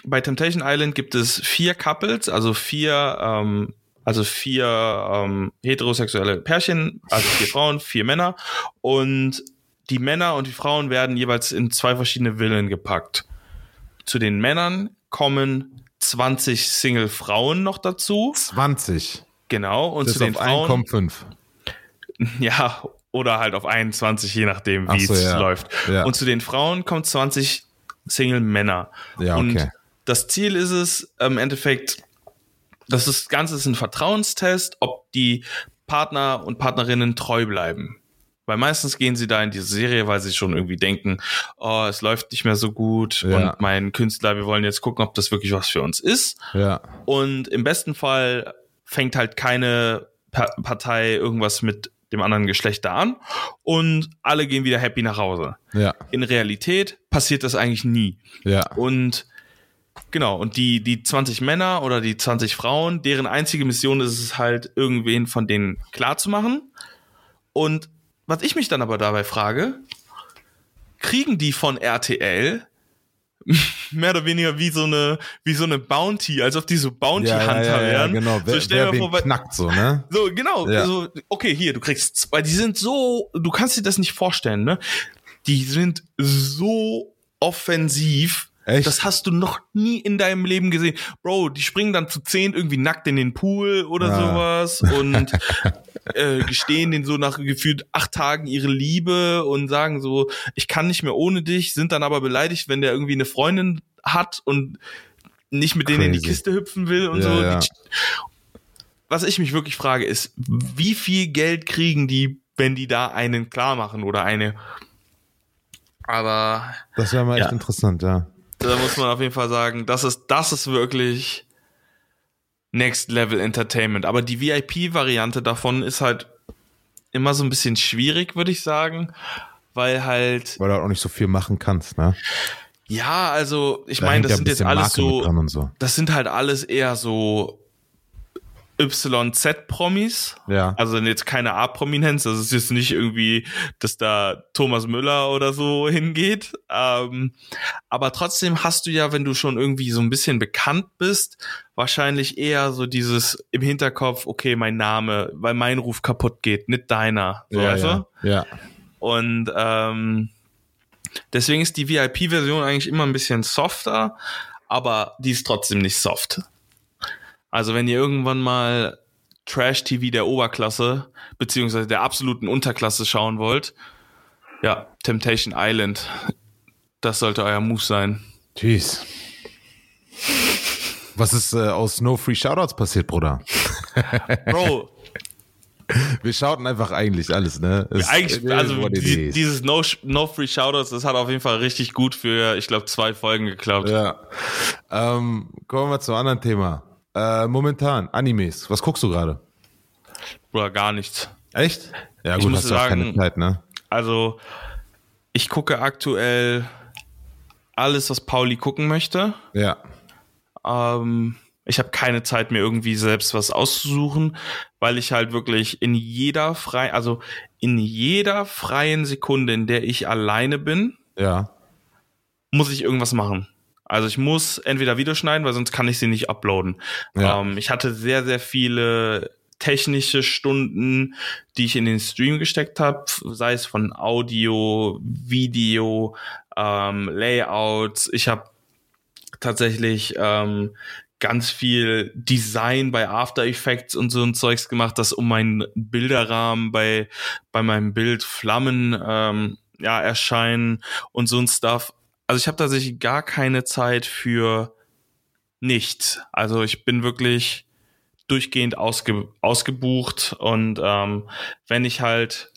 bei Temptation Island gibt es vier Couples, also vier, ähm, also vier ähm, heterosexuelle Pärchen, also vier Frauen, vier Männer. Und die Männer und die Frauen werden jeweils in zwei verschiedene Villen gepackt. Zu den Männern kommen 20 Single-Frauen noch dazu. 20. Genau. Und Das zu den auf Frauen. kommen fünf. Ja, oder halt auf 21, je nachdem, wie so, es ja. läuft. Ja. Und zu den Frauen kommen 20 Single-Männer. Ja, Und okay. das Ziel ist es, im Endeffekt, das ist, Ganze ist ein Vertrauenstest, ob die Partner und Partnerinnen treu bleiben. Weil meistens gehen sie da in diese Serie, weil sie schon irgendwie denken, oh, es läuft nicht mehr so gut Ja. und mein Künstler, wir wollen jetzt gucken, ob das wirklich was für uns ist. Ja. Und im besten Fall fängt halt keine pa Partei irgendwas mit dem anderen Geschlecht da an und alle gehen wieder happy nach Hause. Ja. In Realität passiert das eigentlich nie. Ja. Und genau, und die, die 20 Männer oder die 20 Frauen, deren einzige Mission ist es halt, irgendwen von denen klarzumachen. Und was ich mich dann aber dabei frage, kriegen die von RTL mehr oder weniger wie so eine, wie so eine Bounty, als ob die so Bounty-Hunter wären. genau. So, Wer, stell wer vor, weil- knackt so, ne? so, genau. Ja. So, okay, hier, du kriegst zwei. Die sind so, du kannst dir das nicht vorstellen, ne? Die sind so offensiv. Echt? Das hast du noch nie in deinem Leben gesehen. Bro, die springen dann zu zehn irgendwie nackt in den Pool oder Ja. sowas und äh, gestehen den so nach gefühlt acht Tagen ihre Liebe und sagen so, ich kann nicht mehr ohne dich, sind dann aber beleidigt, wenn der irgendwie eine Freundin hat und nicht mit denen in die Crazy. Kiste hüpfen will und Ja, so. ja. Was ich mich wirklich frage, ist, wie viel Geld kriegen die, wenn die da einen klar machen oder eine? Aber Das wäre mal echt interessant, ja. Da muss man auf jeden Fall sagen, das ist, das ist wirklich Next Level Entertainment. Aber die VIP-Variante davon ist halt immer so ein bisschen schwierig, würde ich sagen, weil halt Weil du halt auch nicht so viel machen kannst, ne? Ja, also ich Da meine, das sind jetzt alles so, so. das sind halt alles eher so YZ-Promis. Ja. Also jetzt keine A-Prominenz, das ist jetzt nicht irgendwie, dass da Thomas Müller oder so hingeht. Ähm, aber trotzdem hast du ja, wenn du schon irgendwie so ein bisschen bekannt bist, wahrscheinlich eher so dieses im Hinterkopf, okay, mein Name, weil mein Ruf kaputt geht, nicht deiner. So, ja, weißt du? ja. ja. Und ähm, deswegen ist die VIP-Version eigentlich immer ein bisschen softer, aber die ist trotzdem nicht soft. Also wenn ihr irgendwann mal Trash-TV der Oberklasse beziehungsweise der absoluten Unterklasse schauen wollt, ja, Temptation Island, das sollte euer Move sein. Jeez. Was ist äh, aus No Free Shoutouts passiert, Bruder? Bro, Wir schauten einfach eigentlich alles, ne? Es- eigentlich, also die, dieses no, no Free Shoutouts, das hat auf jeden Fall richtig gut für, ich glaube, zwei Folgen geklappt. Ja. Ähm, kommen wir zum anderen Thema. Äh, momentan, Animes. Was guckst du gerade? Oder gar nichts. Echt? Ja, Ich gut, hast du auch keine Zeit, ne? Also, ich gucke aktuell alles, was Pauli gucken möchte. Ja. Ähm, ich habe keine Zeit mir irgendwie selbst was auszusuchen, weil ich halt wirklich in jeder frei, also in jeder freien Sekunde, in der ich alleine bin, Ja. muss ich irgendwas machen. Also ich muss entweder Videoschneiden, weil sonst kann ich sie nicht uploaden. Ja. Ähm, ich hatte sehr, sehr viele technische Stunden, die ich in den Stream gesteckt habe, sei es von Audio, Video, ähm, Layouts. Ich habe tatsächlich ähm, ganz viel Design bei After Effects und so ein Zeugs gemacht, dass um meinen Bilderrahmen bei bei meinem Bild Flammen ähm, ja erscheinen und so ein Stuff. Also ich habe tatsächlich gar keine Zeit für nichts. Also ich bin wirklich durchgehend ausge, ausgebucht und ähm, wenn ich halt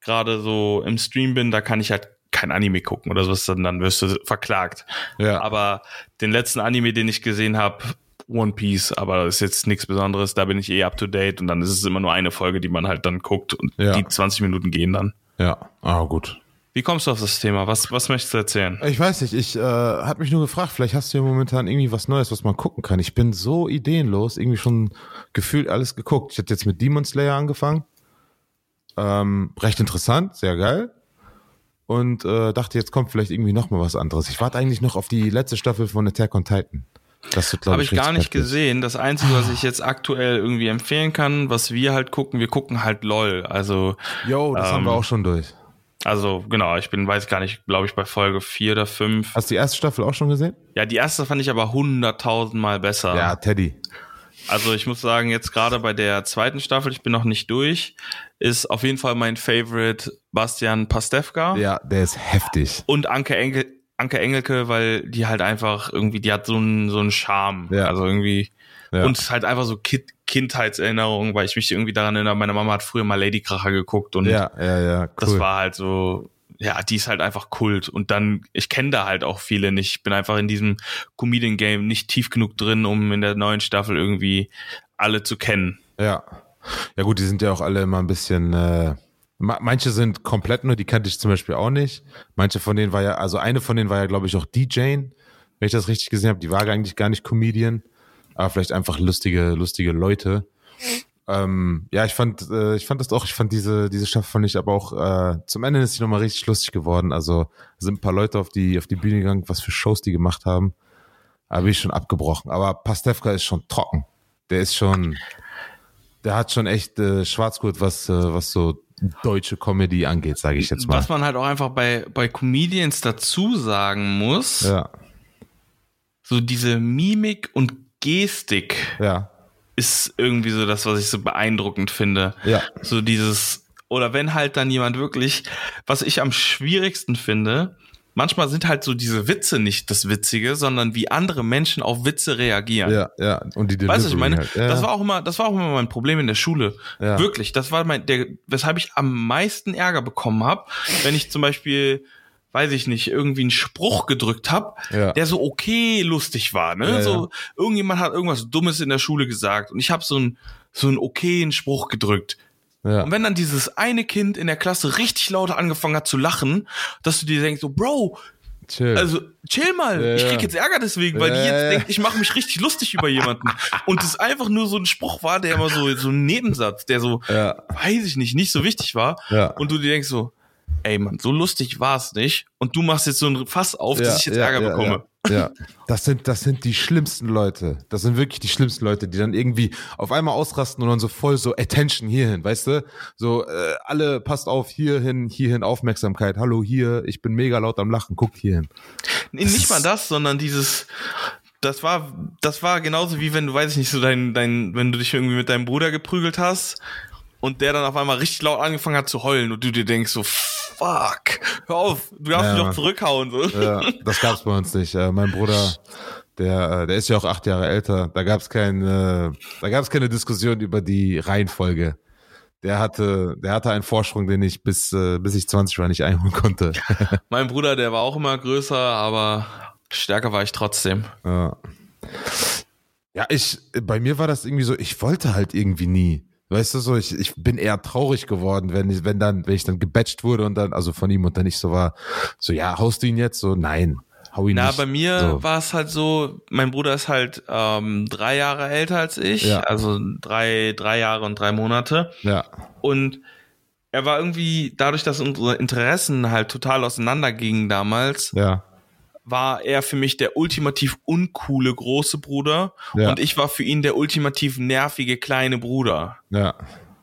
gerade so im Stream bin, da kann ich halt kein Anime gucken oder sowas, dann, dann wirst du verklagt. Ja. Aber den letzten Anime, den ich gesehen habe, One Piece, aber das ist jetzt nichts Besonderes, da bin ich eh up to date und dann ist es immer nur eine Folge, die man halt dann guckt und Ja. die 20 Minuten gehen dann. Ja. Ah, gut. Wie kommst du auf das Thema? Was, was möchtest du erzählen? Ich weiß nicht, ich äh, hat mich nur gefragt, vielleicht hast du ja momentan irgendwie was Neues, was man gucken kann. Ich bin so ideenlos, irgendwie schon gefühlt alles geguckt. Ich hatte jetzt mit Demon Slayer angefangen. Ähm, recht interessant, sehr geil. Und äh, dachte, jetzt kommt vielleicht irgendwie noch mal was anderes. Ich warte eigentlich noch auf die letzte Staffel von Attack on Titan. Das wird, Habe ich, ich gar nicht gesehen. Das Einzige, was ich jetzt aktuell irgendwie empfehlen kann, was wir halt gucken, wir gucken halt LOL. Also, Jo, das haben wir Ähm, auch schon durch. Also genau, ich bin, weiß gar nicht, glaube ich, bei Folge vier oder fünf. Hast du die erste Staffel auch schon gesehen? Ja, die erste fand ich aber hunderttausendmal besser. Ja, Teddy. Also ich muss sagen, jetzt gerade bei der zweiten Staffel, ich bin noch nicht durch, ist auf jeden Fall mein Favorite Bastian Pastewka Ja, der ist heftig. und Anke Enkel, Anke Engelke, weil die halt einfach irgendwie, die hat so einen so einen Charme. Ja. Also irgendwie Ja. und halt einfach so kind, Kindheitserinnerungen, weil ich mich irgendwie daran erinnere, meine Mama hat früher mal Lady Kracher geguckt und Ja, ja, ja, cool. das war halt so, ja, die ist halt einfach Kult. Und dann, ich kenne da halt auch viele nicht. Ich bin einfach in diesem Comedian-Game nicht tief genug drin, um in der neuen Staffel irgendwie alle zu kennen. Ja. Ja gut, die sind ja auch alle immer ein bisschen, äh, manche sind komplett nur, die kannte ich zum Beispiel auch nicht. Manche von denen war ja, also eine von denen war ja, glaube ich, auch DJ, wenn ich das richtig gesehen habe. Die war eigentlich gar nicht Comedian, aber vielleicht einfach lustige, lustige Leute. Ähm, ja, ich fand, äh, ich fand das auch, ich fand diese, diese Staffel fand ich aber auch, äh, zum Ende ist sie nochmal richtig lustig geworden. Also sind ein paar Leute auf die, auf die Bühne gegangen, was für Shows die gemacht haben. Habe ich schon abgebrochen. Aber Pastewka ist schon trocken. Der ist schon, der hat schon echt äh, Schwarzgurt, was, äh, was so deutsche Comedy angeht, sage ich jetzt mal. Was man halt auch einfach bei, bei Comedians dazu sagen muss, Ja, so diese Mimik und Gestik ja, ist irgendwie so das, was ich so beeindruckend finde. ja, So dieses, oder wenn halt dann jemand wirklich, was ich am schwierigsten finde, manchmal sind halt so diese Witze nicht das Witzige, sondern wie andere Menschen auf Witze reagieren. ja, ja. Und die Weißt du, ich meine? Delivery halt. Ja, Das war auch immer, das war auch immer mein Problem in der Schule. Ja. Wirklich, das war mein, der, weshalb ich am meisten Ärger bekommen habe, wenn ich zum Beispiel, weiß ich nicht, irgendwie einen Spruch gedrückt habe, Ja. der so okay lustig war. Ne? Ja. so irgendjemand hat irgendwas Dummes in der Schule gesagt und ich habe so einen so einen okayen Spruch gedrückt. Ja. Und wenn dann dieses eine Kind in der Klasse richtig laut angefangen hat zu lachen, dass du dir denkst, so, Bro, chill. Also, chill mal. Ja, ich krieg jetzt Ärger deswegen, weil die Ja, jetzt ja. denkt, ich mache mich richtig lustig über jemanden. Und das einfach nur so ein Spruch war, der immer so, so ein Nebensatz, der so, weiß ich nicht, nicht so wichtig war. ja. Und du dir denkst so, ey Mann, so lustig war es nicht. Und du machst jetzt so ein Fass auf, dass ja, ich jetzt ja, Ärger ja, bekomme. Ja, ja. Das sind, das sind die schlimmsten Leute. Das sind wirklich die schlimmsten Leute, die dann irgendwie auf einmal ausrasten und dann so voll so Attention hierhin, weißt du? So, äh, alle passt auf, hierhin, hierhin Aufmerksamkeit. Hallo hier, ich bin mega laut am Lachen, guckt hierhin. Nee, nicht mal das, sondern dieses, das war, das war genauso wie wenn du, weiß ich nicht, so dein, dein, wenn du dich irgendwie mit deinem Bruder geprügelt hast und der dann auf einmal richtig laut angefangen hat zu heulen und du dir denkst so, fuck, hör auf, du darfst Ja, mich doch zurückhauen, so. Ja, das gab's bei uns nicht. Äh, mein Bruder, der, äh, der ist ja auch acht Jahre älter. Da gab's keine, da gab's keine Diskussion über die Reihenfolge. Der hatte, der hatte einen Vorsprung, den ich bis, äh, bis ich 20 war nicht einholen konnte. Mein Bruder, der war auch immer größer, aber stärker war ich trotzdem. Ja. Ja, ich, bei mir war das irgendwie so, ich wollte halt irgendwie nie. Weißt du so, ich, ich bin eher traurig geworden, wenn ich, wenn dann, wenn ich dann gebatcht wurde und dann, also von ihm und dann nicht so war, so, ja, haust du ihn jetzt? So, nein, hau ihn Na, nicht. bei mir so. war es halt so, mein Bruder ist halt ähm, drei Jahre älter als ich, Ja. also drei, drei Jahre und drei Monate. Ja, Und er war irgendwie, dadurch, dass unsere Interessen halt total auseinandergingen damals, ja, war er für mich der ultimativ uncoole große Bruder Ja. und ich war für ihn der ultimativ nervige kleine Bruder. ja.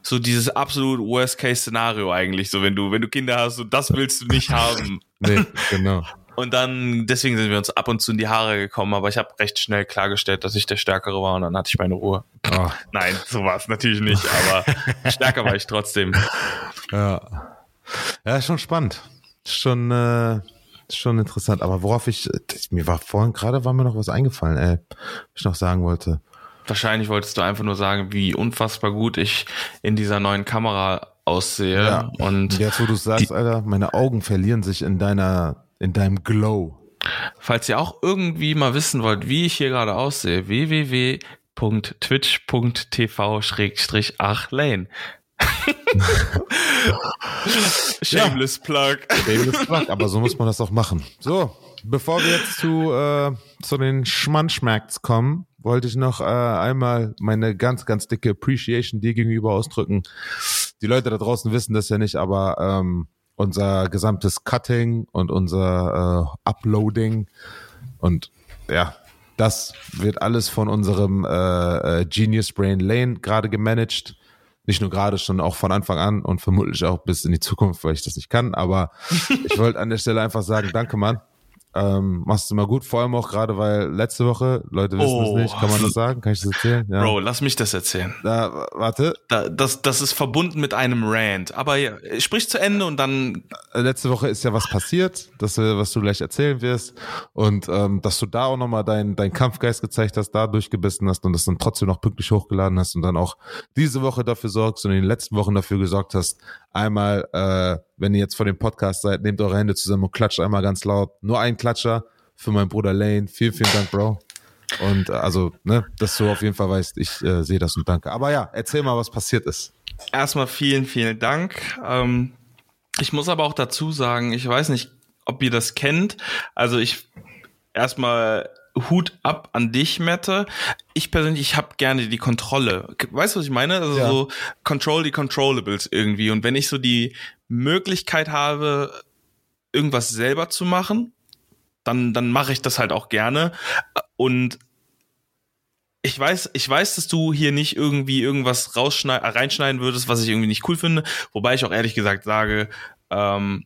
So dieses absolut Worst-Case-Szenario eigentlich, so wenn du, wenn du Kinder hast, so das willst du nicht haben. Nee, genau. Und dann, deswegen sind wir uns ab und zu in die Haare gekommen, aber ich habe recht schnell klargestellt, dass ich der Stärkere war und dann hatte ich meine Ruhe. Oh, Nein, so war es natürlich nicht, aber stärker war ich trotzdem. ja. Ja, schon spannend. Schon, äh, ist schon interessant. Aber worauf ich, mir war vorhin gerade war mir noch was eingefallen, ey, was ich noch sagen wollte. Wahrscheinlich wolltest du einfach nur sagen, wie unfassbar gut ich in dieser neuen Kamera aussehe. Ja. Und Jetzt, wo du sagst, Alter, meine Augen verlieren sich in deiner, in deinem Glow. falls ihr auch irgendwie mal wissen wollt, wie ich hier gerade aussehe, www.twitch.tv-achlane. Shameless Plug. Shameless Plug, aber so muss man das auch machen. So, bevor wir jetzt zu, äh, zu den Schmanschmacks kommen, wollte ich noch äh, einmal meine ganz, ganz dicke Appreciation dir gegenüber ausdrücken. Die Leute da draußen wissen das ja nicht, aber ähm, unser gesamtes Cutting und unser äh, Uploading und ja, das wird alles von unserem äh, äh, Genius Brain Lane gerade gemanagt. Nicht nur gerade, schon auch von Anfang an und vermutlich auch bis in die Zukunft, weil ich das nicht kann. Aber ich wollte an der Stelle einfach sagen, danke Mann. Ähm, machst du mal gut, vor allem auch gerade, weil letzte Woche, Leute wissen Oh, es nicht, kann man das sagen? Kann ich das erzählen? Ja. Bro, lass mich das erzählen. Da, warte, Da, das, das ist verbunden mit einem Rant. Aber ja, sprich zu Ende und dann Äh, letzte Woche ist ja was passiert, das, äh, was du gleich erzählen wirst. Und ähm, dass du da auch nochmal deinen dein Kampfgeist gezeigt hast, da durchgebissen hast und das dann trotzdem noch pünktlich hochgeladen hast und dann auch diese Woche dafür sorgst und in den letzten Wochen dafür gesorgt hast, einmal, äh, wenn ihr jetzt vor dem Podcast seid, nehmt eure Hände zusammen und klatscht einmal ganz laut. Nur ein Klatscher für meinen Bruder Lane. Vielen, vielen Dank, Bro. Und äh, also, ne, dass du auf jeden Fall weißt, ich äh, sehe das und danke. Aber ja, erzähl mal, was passiert ist. erstmal vielen, vielen Dank. Ähm, ich muss aber auch dazu sagen, ich weiß nicht, ob ihr das kennt. Also ich erstmal Hut ab an dich, Mette. Ich persönlich, ich habe gerne die Kontrolle. Weißt du, was ich meine? Also Ja. so Control die Controllables irgendwie. Und wenn ich so die Möglichkeit habe, irgendwas selber zu machen, dann, dann mache ich das halt auch gerne. Und ich weiß, ich weiß, dass du hier nicht irgendwie irgendwas rausschneiden, reinschneiden würdest, was ich irgendwie nicht cool finde. Wobei ich auch ehrlich gesagt sage, ähm,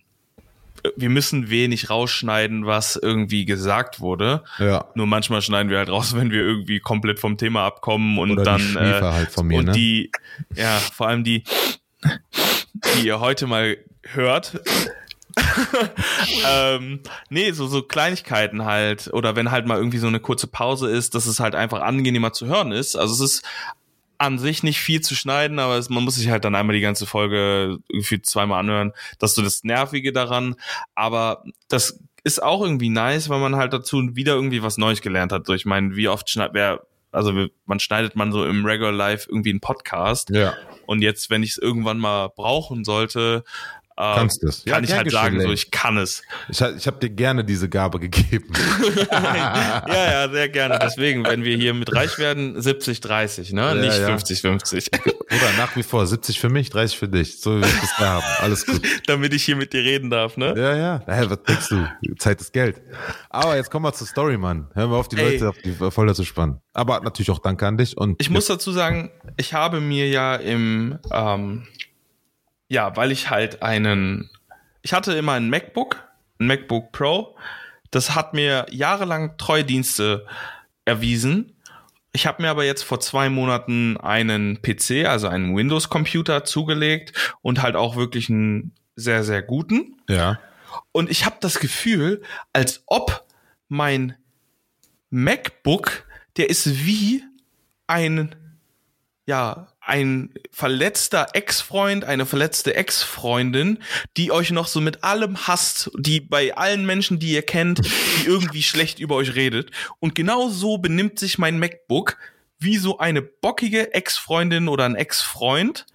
wir müssen wenig rausschneiden, was irgendwie gesagt wurde. Ja. Nur manchmal schneiden wir halt raus, wenn wir irgendwie komplett vom Thema abkommen und Oder die dann Schniefer halt von mir, und ne? die, ja, vor allem die, die ihr heute mal hört. ähm, nee, so, so Kleinigkeiten halt. Oder wenn halt mal irgendwie so eine kurze Pause ist, dass es halt einfach angenehmer zu hören ist. Also es ist an sich nicht viel zu schneiden, aber es, man muss sich halt dann einmal die ganze Folge irgendwie zweimal anhören. Das ist so das Nervige daran. Aber das ist auch irgendwie nice, weil man halt dazu wieder irgendwie was Neues gelernt hat. So, ich meine, wie oft schneidet wer, also man schneidet man so im Regular Life irgendwie einen Podcast. Ja. Und jetzt, wenn ich es irgendwann mal brauchen sollte, ähm, Kannst du's. Ja, kann ich gern halt sagen, so ich kann es. Ich, ich habe dir gerne diese Gabe gegeben. ja, ja, sehr gerne. Deswegen, wenn wir hier mit reich werden, 70-30, ne? Nicht ja. 50-50. Oder nach wie vor 70 für mich, 30 für dich. So wie wir es bisher haben. Alles gut. Damit ich hier mit dir reden darf, ne? Ja, ja. Hä, was denkst du? Zeit ist Geld. Aber jetzt kommen wir zur Story, Mann. Hören wir auf, die Ey. Leute auf die Folter zu spannen. Aber natürlich auch danke an dich. Und Ich muss dazu sagen, ich habe mir ja im, ähm, ja, weil ich halt einen, ich hatte immer ein MacBook, ein MacBook Pro. Das hat mir jahrelang Treudienste erwiesen. Ich habe mir aber jetzt vor zwei Monaten einen PC, also einen Windows-Computer zugelegt und halt auch wirklich einen sehr, sehr guten. ja. Und ich habe das Gefühl, als ob mein MacBook, der ist wie ein, ja, ein verletzter Ex-Freund, eine verletzte Ex-Freundin, die euch noch so mit allem hasst, die bei allen Menschen, die ihr kennt, die irgendwie schlecht über euch redet. Und genau so benimmt sich mein MacBook wie so eine bockige Ex-Freundin oder ein Ex-Freund,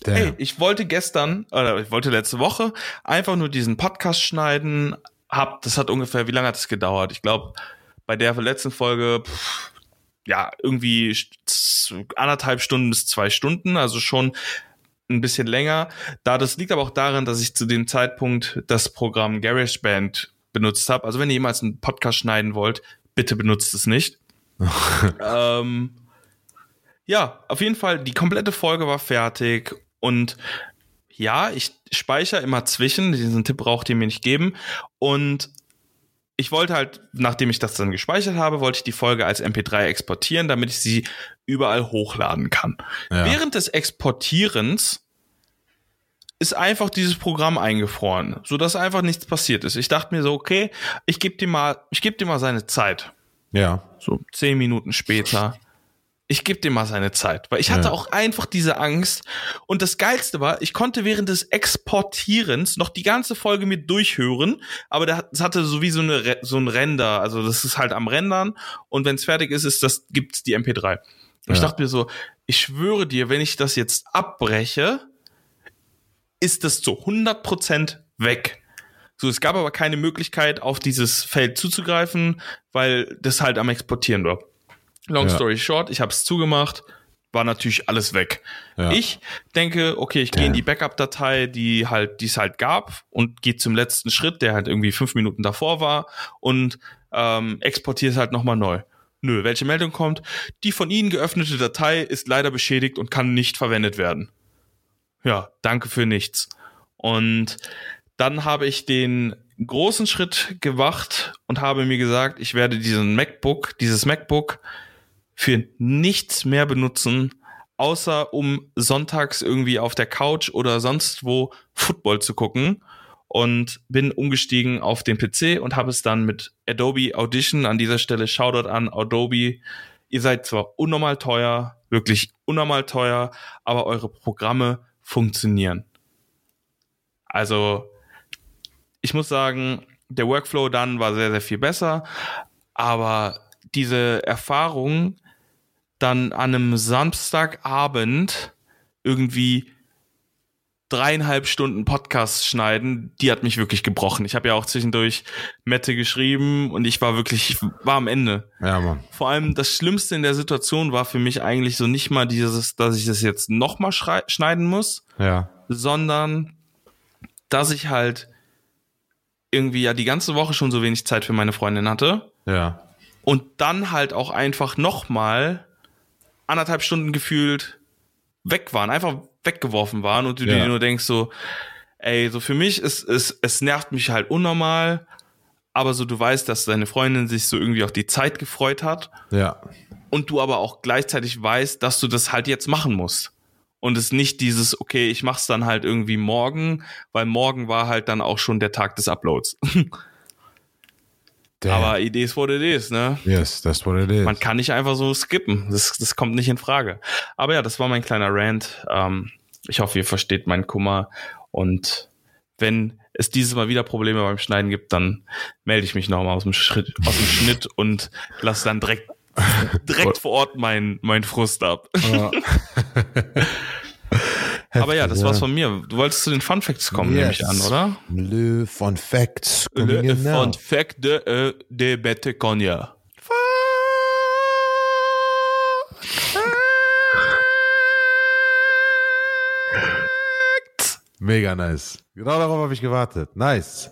Damn. Ey, ich wollte gestern, oder ich wollte letzte Woche einfach nur diesen Podcast schneiden. Hab, das hat ungefähr, wie lange hat es gedauert? Ich glaube, bei der letzten Folge, pff, ja, irgendwie anderthalb Stunden bis zwei Stunden, also schon ein bisschen länger. Da das liegt aber auch daran, dass ich zu dem Zeitpunkt das Programm GarageBand benutzt habe. Also wenn ihr jemals einen Podcast schneiden wollt, bitte benutzt es nicht. ähm, ja, auf jeden Fall, die komplette Folge war fertig und ja, ich speichere immer zwischen, diesen Tipp braucht ihr mir nicht geben und ich wollte halt, nachdem ich das dann gespeichert habe, wollte ich die Folge als MP3 exportieren, damit ich sie überall hochladen kann. Ja. Während des Exportierens ist einfach dieses Programm eingefroren, so dass einfach nichts passiert ist. Ich dachte mir so, okay, ich gebe dir mal, ich gebe dir mal seine Zeit. Ja. So zehn Minuten später. Ich gebe dem mal seine Zeit, weil ich hatte Ja. auch einfach diese Angst. Und das Geilste war, ich konnte während des Exportierens noch die ganze Folge mit durchhören, aber das hatte so wie so, eine, so ein Render, also das ist halt am Rendern und wenn es fertig ist, ist das, gibt's die MP3. Und ich Ja. dachte mir so, ich schwöre dir, wenn ich das jetzt abbreche, ist das zu 100% weg. So, es gab aber keine Möglichkeit, auf dieses Feld zuzugreifen, weil das halt am Exportieren war. Long Ja. story short, ich habe es zugemacht, war natürlich alles weg. Ja. Ich denke, okay, ich gehe in die Backup-Datei, die halt, die es halt gab, und gehe zum letzten Schritt, der halt irgendwie fünf Minuten davor war, und ähm, exportiere es halt nochmal neu. Nö, welche Meldung kommt? Die von Ihnen geöffnete Datei ist leider beschädigt und kann nicht verwendet werden. Ja, danke für nichts. Und dann habe ich den großen Schritt gewacht und habe mir gesagt, ich werde diesen MacBook, dieses MacBook für nichts mehr benutzen, außer um sonntags irgendwie auf der Couch oder sonst wo Football zu gucken. Und bin umgestiegen auf den PC und habe es dann mit Adobe Audition an dieser Stelle Shoutout an Adobe. Ihr seid zwar unnormal teuer, wirklich unnormal teuer, aber eure Programme funktionieren. Also, ich muss sagen, der Workflow dann war sehr, sehr viel besser, aber diese Erfahrung, dann an einem Samstagabend irgendwie dreieinhalb Stunden Podcast schneiden, die hat mich wirklich gebrochen. Ich habe ja auch zwischendurch Mette geschrieben und ich war wirklich, ich war am Ende. Ja, Mann. Vor allem das Schlimmste in der Situation war für mich eigentlich so nicht mal dieses, dass ich das jetzt nochmal schneiden muss, Ja. sondern dass ich halt irgendwie ja die ganze Woche schon so wenig Zeit für meine Freundin hatte Ja. und dann halt auch einfach nochmal anderthalb Stunden gefühlt weg waren, einfach weggeworfen waren und du Ja. dir nur denkst so, ey, so für mich ist es, es nervt mich halt unnormal, aber so du weißt, dass deine Freundin sich so irgendwie auf die Zeit gefreut hat Ja. und du aber auch gleichzeitig weißt, dass du das halt jetzt machen musst. Und es nicht dieses, okay, ich mach's dann halt irgendwie morgen, weil morgen war halt dann auch schon der Tag des Uploads. Damn. aber Idee ist what it is, ne? yes, that's what it is. Man kann nicht einfach so skippen. Das, das kommt nicht in Frage. Aber ja, das war mein kleiner Rant. Ähm, ich hoffe, ihr versteht meinen Kummer. Und wenn es dieses Mal wieder Probleme beim Schneiden gibt, dann melde ich mich nochmal aus dem Schritt, aus dem Schnitt und lasse dann direkt, direkt vor Ort meinen mein Frust ab. Ja. Aber ja, das ja. war's von mir. Du wolltest zu den Fun Facts kommen, nehme ich an, oder? Le Fun Facts. Le. Fun Fact de, äh, de Bette Cogna. Mega nice. Genau darauf habe ich gewartet. Nice.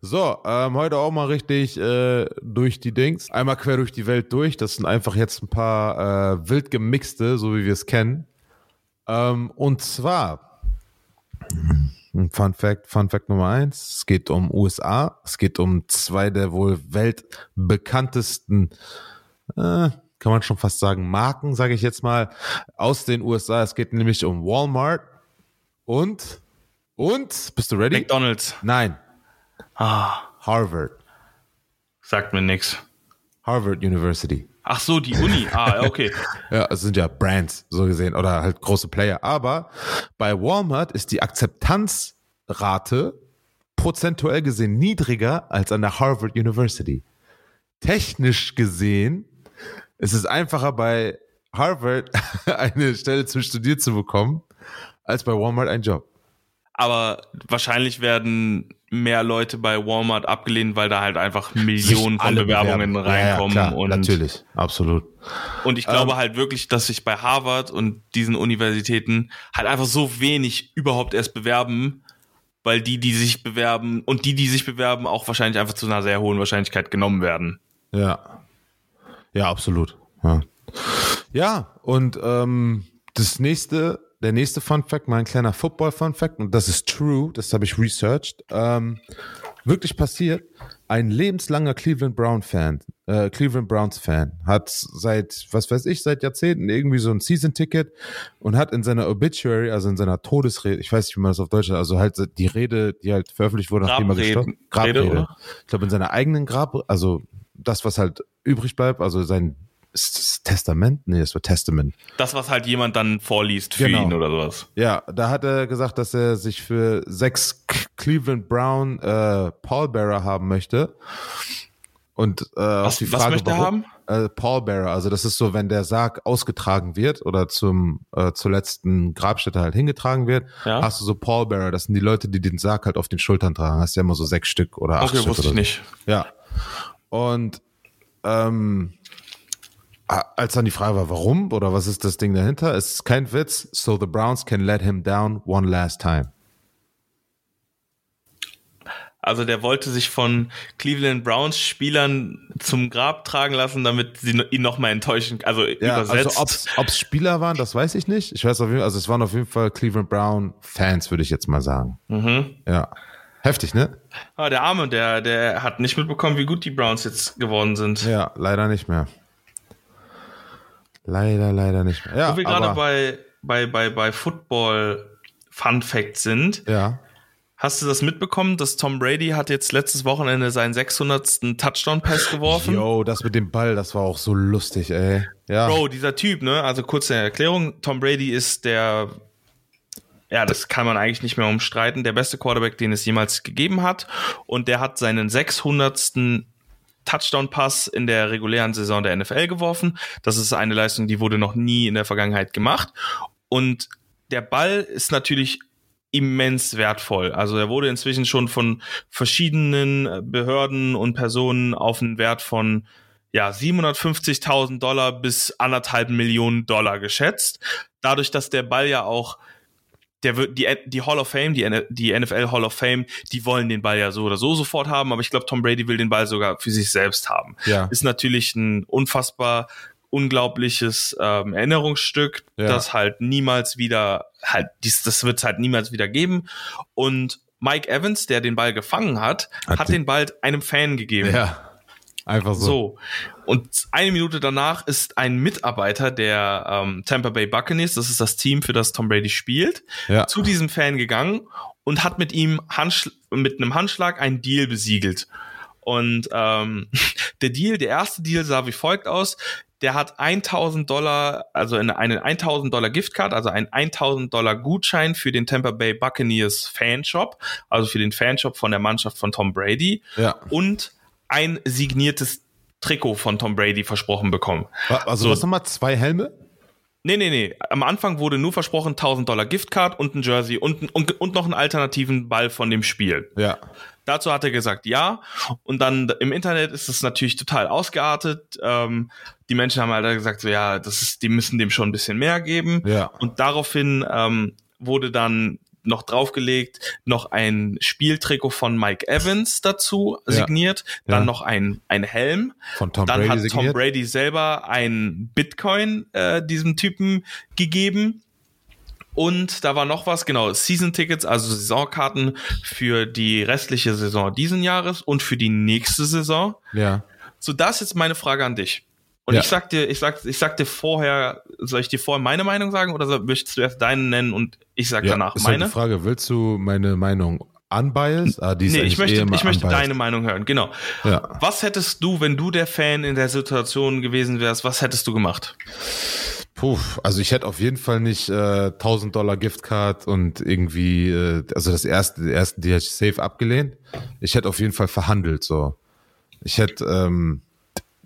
So, ähm, heute auch mal richtig äh, durch die Dings. Einmal quer durch die Welt durch. Das sind einfach jetzt ein paar äh, wild gemixte, so wie wir es kennen. Ähm, und zwar, Fun Fact, Fun Fact Nummer eins. Es geht um USA. Es geht um zwei der wohl weltbekanntesten, äh, kann man schon fast sagen, Marken, sage ich jetzt mal, aus den USA. Es geht nämlich um Walmart und und bist du ready? McDonalds. Nein, Ah, Harvard. sagt mir nix. Harvard University. Ach so, die Uni. Ah, okay. Ja, es sind ja Brands, so gesehen, oder halt große Player. Aber bei Walmart ist die Akzeptanzrate prozentuell gesehen niedriger als an der Harvard University. Technisch gesehen ist es einfacher bei Harvard eine Stelle zum Studieren zu bekommen, als bei Walmart einen Job. Aber wahrscheinlich werden mehr Leute bei Walmart abgelehnt, weil da halt einfach Millionen von Bewerbungen bewerben. Ja, ja, reinkommen. klar, und, natürlich, absolut. und ich glaube Ähm, halt wirklich, dass sich bei Harvard und diesen Universitäten halt einfach so wenig überhaupt erst bewerben, weil die, die sich bewerben und die, die sich bewerben, auch wahrscheinlich einfach zu einer sehr hohen Wahrscheinlichkeit genommen werden. Ja. Ja, absolut. Ja, ja und ähm, das nächste, der nächste Fun Fact, mein kleiner Football-Fun Fact, und das ist true, das habe ich researched, ähm, wirklich passiert. Ein lebenslanger Cleveland Brown Fan, äh, Cleveland Browns Fan, hat seit, was weiß ich, seit Jahrzehnten irgendwie so ein Season-Ticket und hat in seiner Obituary, also in seiner Todesrede, ich weiß nicht, wie man das auf Deutsch sagt, also halt die Rede, die halt veröffentlicht wurde, nachdem er gestorben Rede, Grabrede. oder? Ich glaube, in seiner eigenen Grab, also das, was halt übrig bleibt, also sein ist das Testament? Nee, das war Testament. Das, was halt jemand dann vorliest für Genau. ihn oder sowas. Ja, da hat er gesagt, dass er sich für sechs Cleveland Brown äh, Pallbearer haben möchte. Und äh, Was- die was Frage, möchte er warum, Äh, Pallbearer, also das ist so, wenn der Sarg ausgetragen wird oder zum äh, zur letzten Grabstätte halt hingetragen wird, Ja. hast du so Pallbearer. Das sind die Leute, die den Sarg halt auf den Schultern tragen. Hast ja immer so sechs Stück oder acht Okay, Stück wusste oder ich so. nicht. Ja. Und ähm, als dann die Frage war, warum oder was ist das Ding dahinter, es ist kein Witz. So the Browns can let him down one last time. Also der wollte sich von Cleveland Browns Spielern zum Grab tragen lassen, damit sie ihn noch mal enttäuschen, also Ja, übersetzt. also ob es Spieler waren, das weiß ich nicht. Ich weiß auf jeden Fall, also es waren auf jeden Fall Cleveland Brown Fans, würde ich jetzt mal sagen. mhm. Ja. Heftig, ne? Aber der Arme, der, der hat nicht mitbekommen, wie gut die Browns jetzt geworden sind. Ja, leider nicht mehr. Leider, leider nicht mehr. Ja, Wo wir gerade bei, bei, bei, bei Football Fun Facts sind, Ja. hast du das mitbekommen, dass Tom Brady hat jetzt letztes Wochenende seinen 600. Touchdown Pass geworfen? Yo, das mit dem Ball, das war auch so lustig, ey. Ja. Bro, dieser Typ, ne? Also kurze Erklärung. Tom Brady ist der, ja, das kann man eigentlich nicht mehr umstreiten, der beste Quarterback, den es jemals gegeben hat. Und der hat seinen 600. Touchdown-Pass in der regulären Saison der NFL geworfen. Das ist eine Leistung, die wurde noch nie in der Vergangenheit gemacht. Und der Ball ist natürlich immens wertvoll. Also er wurde inzwischen schon von verschiedenen äh, Behörden und Personen auf einen Wert von ja, 750.000 Dollar bis anderthalb Millionen Dollar geschätzt. Dadurch, dass der Ball ja auch, der wird, die, die Hall of Fame, die, die NFL Hall of Fame, die wollen den Ball ja so oder so sofort haben, aber ich glaube, Tom Brady will den Ball sogar für sich selbst haben. Ja. Ist natürlich ein unfassbar unglaubliches ähm, Erinnerungsstück, Ja. das halt niemals wieder, halt, dies, das wird es halt niemals wieder geben. Und Mike Evans, der den Ball gefangen hat, Hat hat, den- den Ball einem Fan gegeben. Ja. Einfach so. So. Und eine Minute danach ist ein Mitarbeiter der ähm, Tampa Bay Buccaneers, das ist das Team, für das Tom Brady spielt, Ja. zu diesem Fan gegangen und hat mit ihm Handschl mit einem Handschlag einen Deal besiegelt. Und ähm, der Deal, der erste Deal sah wie folgt aus. Der hat 1000 Dollar, also eine, eine 1000 Dollar Giftcard, also ein 1000 Dollar Gutschein für den Tampa Bay Buccaneers Fanshop, also für den Fanshop von der Mannschaft von Tom Brady Ja. und ein signiertes Trikot von Tom Brady versprochen bekommen. Also So. was nochmal? Zwei Helme? Nee, nee, nee. Am Anfang wurde nur versprochen 1000 Dollar Giftcard und ein Jersey und, und, und noch einen alternativen Ball von dem Spiel. Ja. Dazu hat er gesagt ja. Und dann im Internet ist es natürlich total ausgeartet. Ähm, die Menschen haben halt gesagt, so ja, das ist, die müssen dem schon ein bisschen mehr geben. Ja. Und daraufhin ähm, wurde dann noch draufgelegt, noch ein Spieltrikot von Mike Evans dazu Ja. signiert, dann Ja. noch ein, ein Helm. Von Tom dann Brady hat Tom signiert. Brady selber ein Bitcoin äh, diesem Typen gegeben. Und da war noch was, genau, Season-Tickets, also Saisonkarten für die restliche Saison diesen Jahres und für die nächste Saison. Ja. So, das ist jetzt meine Frage an dich. Und Ja. ich sag dir, ich sag, ich sag dir vorher, soll ich dir vorher meine Meinung sagen oder möchtest du erst deinen nennen und ich sag ja. danach ist halt meine? die Frage, willst du meine Meinung unbiased? Ah, die ist Nee, ich möchte, eh ich möchte deine Meinung hören, genau. Ja. Was hättest du, wenn du der Fan in der Situation gewesen wärst, was hättest du gemacht? Puh, also ich hätte auf jeden Fall nicht äh, 1000 Dollar Giftcard und irgendwie, äh, also das erste, die ersten, die hätte ich safe abgelehnt. Ich hätte auf jeden Fall verhandelt, so. Ich hätte, ähm,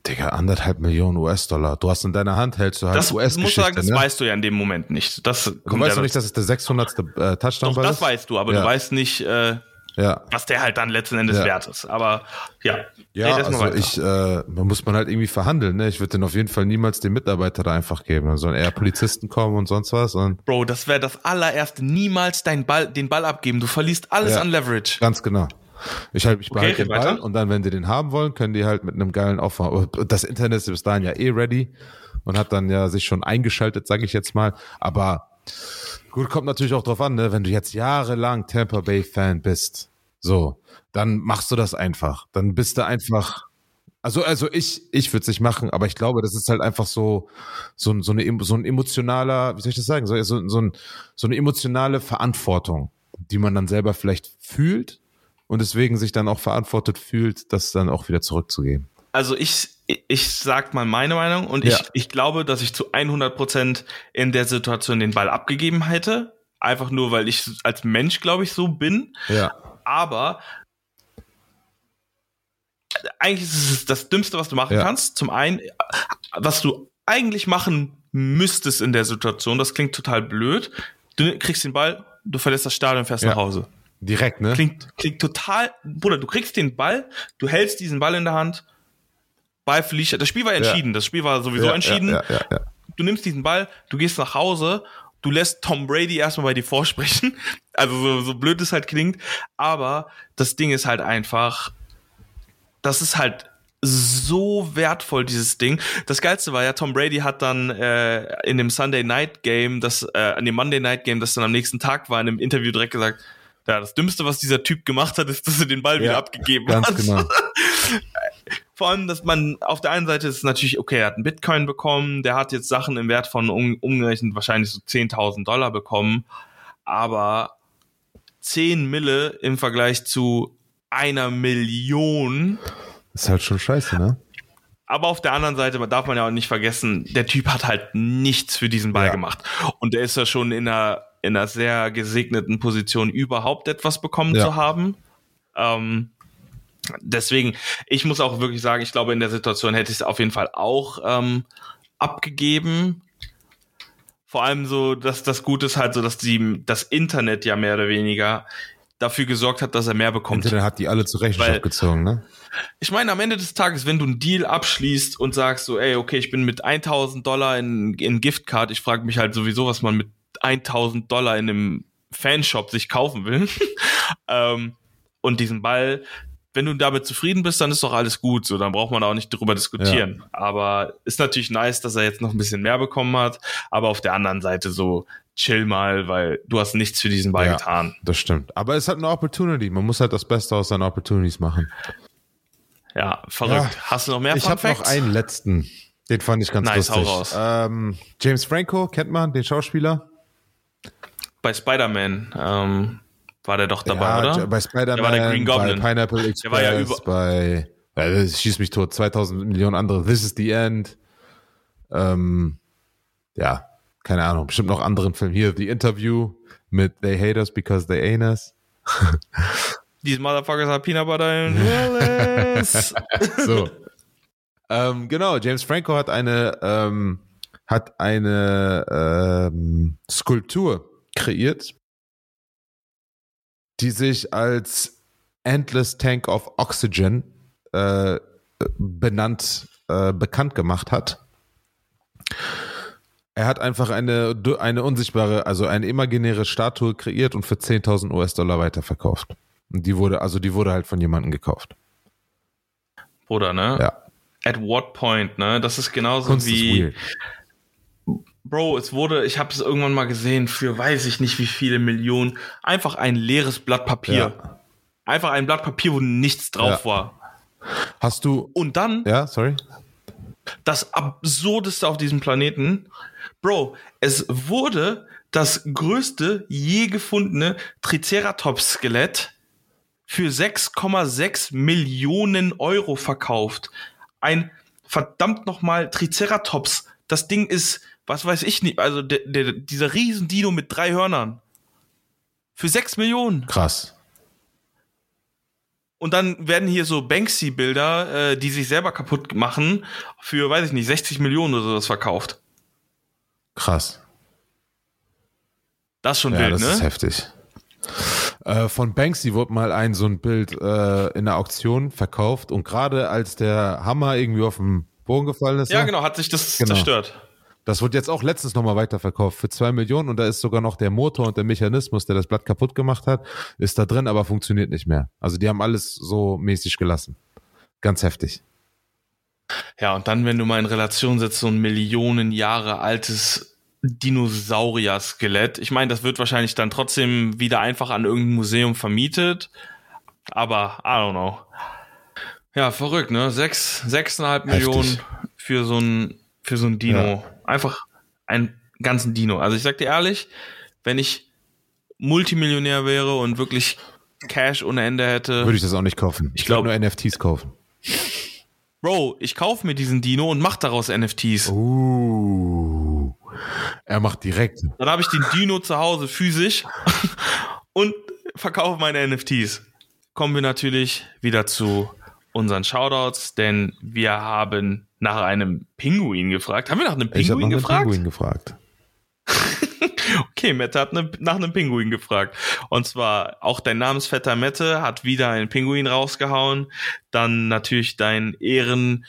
Digga, anderthalb Millionen US-Dollar. Du hast in deiner Hand, hältst du halt Das muss US-Geschichte, sagen, das ne? weißt du ja in dem Moment nicht. Das Du weißt doch nicht, dass es der 600. Äh, Touchdown Doch, war. das weißt du, aber Ja. du weißt nicht, äh, Ja. was der halt dann letzten Endes Ja. wert ist. Aber ja, Ja, also weiter. ich, äh, man muss man halt irgendwie verhandeln, ne? Ich würde den auf jeden Fall niemals den Mitarbeiter da einfach geben. Da sollen eher Polizisten kommen und sonst was und Bro, das wäre das allererste. Niemals deinen Ball, den Ball abgeben. Du verlierst alles Ja. an Leverage. Ganz genau. Ich halt, ich behalte red den Ball weiter. und dann, wenn die den haben wollen, können die halt mit einem geilen Offer. Und das Internet ist bis dahin ja eh ready und hat dann ja sich schon eingeschaltet, sage ich jetzt mal. Aber gut, kommt natürlich auch drauf an, ne? Wenn du jetzt jahrelang Tampa Bay Fan bist, so, dann machst du das einfach. Dann bist du einfach. Also, also ich, ich würde es nicht machen, aber ich glaube, das ist halt einfach so, so, ein- so, eine, so ein emotionaler, wie soll ich das sagen, so, so, so, ein, so eine emotionale Verantwortung, die man dann selber vielleicht fühlt und deswegen sich dann auch verantwortet fühlt, das dann auch wieder zurückzugeben. Also ich, ich sag mal meine Meinung und Ja. ich, ich glaube, dass ich zu 100 Prozent in der Situation den Ball abgegeben hätte. Einfach nur, weil ich als Mensch, glaube ich, so bin. Ja. Aber eigentlich ist es das Dümmste, was du machen Ja. kannst. Zum einen, was du eigentlich machen müsstest in der Situation, das klingt total blöd. Du kriegst den Ball, du verlässt das Stadion und fährst Ja. nach Hause. Direkt, ne? Klingt, klingt total, Bruder, du kriegst den Ball, du hältst diesen Ball in der Hand, Ball fliegt, das Spiel war entschieden, das Spiel war sowieso ja, entschieden. Ja, ja, ja. Du nimmst diesen Ball, du gehst nach Hause, du lässt Tom Brady erstmal bei dir vorsprechen. Also so, so blöd es halt klingt, aber das Ding ist halt einfach, das ist halt so wertvoll, dieses Ding. Das Geilste war ja, Tom Brady hat dann äh, in dem Sunday Night Game, das, äh, in dem Monday Night Game, das dann am nächsten Tag war, in einem Interview direkt gesagt, ja, das Dümmste, was dieser Typ gemacht hat, ist, dass er den Ball wieder Ja, abgegeben Ganz hat. genau. Vor allem, dass man auf der einen Seite ist natürlich, okay, er hat einen Bitcoin bekommen, der hat jetzt Sachen im Wert von um, umgerechnet wahrscheinlich so 10.000 Dollar bekommen, aber 10 Mille im Vergleich zu einer Million. Ist halt schon scheiße, ne? Aber auf der anderen Seite darf man ja auch nicht vergessen, der Typ hat halt nichts für diesen Ball Ja. gemacht. Und der ist ja schon in einer, in einer sehr gesegneten Position, überhaupt etwas bekommen Ja. zu haben. Ähm, deswegen, ich muss auch wirklich sagen, ich glaube, in der Situation hätte ich es auf jeden Fall auch ähm, abgegeben. Vor allem so, dass das Gute ist halt so, dass die, das Internet ja mehr oder weniger dafür gesorgt hat, dass er mehr bekommt. Internet hat die alle zur Rechenschaft Weil- gezogen, ne? Ich meine, am Ende des Tages, wenn du einen Deal abschließt und sagst so, ey, okay, ich bin mit 1000 Dollar in, in Giftcard, ich frage mich halt sowieso, was man mit 1000 Dollar in einem Fanshop sich kaufen will. ähm, und diesen Ball, wenn du damit zufrieden bist, dann ist doch alles gut. So, dann braucht man auch nicht drüber diskutieren. Aber ist natürlich nice, dass er jetzt noch ein bisschen mehr bekommen hat. Aber auf der anderen Seite so, chill mal, weil du hast nichts für diesen Ball Ja. getan. Das stimmt. Aber es hat eine Opportunity. Man muss halt das Beste aus seinen Opportunities machen. Ja, verrückt. Ja. Hast du noch mehr Ich habe noch einen letzten. Den fand ich ganz Nice, hau lustig. raus. Ähm, James Franco, kennt man, den Schauspieler? Bei Spider-Man ähm, war der doch dabei, ja, oder? Bei Spider-Man, Der war der Green bei Goblin. Pineapple Express, Der war ja über- bei ja, das schießt mich tot, 2000 Millionen andere, This is the End. Ähm, ja, keine Ahnung, bestimmt noch anderen Filmen. Hier, The Interview mit They Hate Us Because They Ain't Us. These motherfuckers are peanut butter and Willis. So. ähm, genau, James Franco hat eine ähm, hat eine ähm, Skulptur kreiert, die sich als Endless Tank of Oxygen äh, benannt, äh, bekannt gemacht hat. Er hat einfach eine, eine unsichtbare, also eine imaginäre Statue kreiert und für 10.000 US-Dollar weiterverkauft. Und die wurde, also die wurde halt von jemandem gekauft. Bruder, ne? Ja. At what point, ne? Das ist genauso Kunst wie. ist. Bro, es wurde, ich habe es irgendwann mal gesehen, für weiß ich nicht wie viele Millionen, einfach ein leeres Blatt Papier. Ja. Einfach ein Blatt Papier, wo nichts drauf Ja. war. Hast du, Und dann ja, sorry? das Absurdeste auf diesem Planeten. Bro, es wurde das größte je gefundene Triceratops-Skelett für 6,6 Millionen Euro verkauft. Ein verdammt nochmal Triceratops. Das Ding ist, was weiß ich nicht, also der, der, dieser riesen Dino mit drei Hörnern. Für 6 Millionen. Krass. Und dann werden hier so Banksy-Bilder, äh, die sich selber kaputt machen, für, weiß ich nicht, 60 Millionen oder sowas verkauft. Krass. Das ist schon Ja, wild, das ne? ist heftig. Äh, von Banksy wurde mal ein so ein Bild äh, in der Auktion verkauft und gerade als der Hammer irgendwie auf den Boden gefallen ist, Ja, so, genau, hat sich das Genau. zerstört. Das wurde jetzt auch letztens nochmal weiterverkauft für zwei Millionen und da ist sogar noch der Motor und der Mechanismus, der das Blatt kaputt gemacht hat, ist da drin, aber funktioniert nicht mehr. Also die haben alles so mäßig gelassen. Ganz heftig. Ja, und dann, wenn du mal in Relation setzt, so ein Millionen Jahre altes Dinosaurier-Skelett. Ich meine, das wird wahrscheinlich dann trotzdem wieder einfach an irgendein Museum vermietet. Aber, I don't know. Ja, verrückt, ne? Sechs, sechseinhalb Heftig. Millionen für so ein, für so ein Dino. Einfach einen ganzen Dino. Also ich sag dir ehrlich, wenn ich Multimillionär wäre und wirklich Cash ohne Ende hätte. Würde ich das auch nicht kaufen. Ich glaube glaub- nur NFTs kaufen. Bro, ich kaufe mir diesen Dino und mach daraus NFTs. Uh. Er macht direkt. Dann habe ich den Dino zu Hause physisch und verkaufe meine NFTs. Kommen wir natürlich wieder zu unseren Shoutouts, denn wir haben nach einem Pinguin gefragt. Haben wir nach einem Ich habe Pinguin nach einem gefragt? Pinguin gefragt. Okay, Mette hat ne, nach einem Pinguin gefragt. Und zwar auch dein Namensvetter Mette hat wieder einen Pinguin rausgehauen. Dann natürlich dein Ehren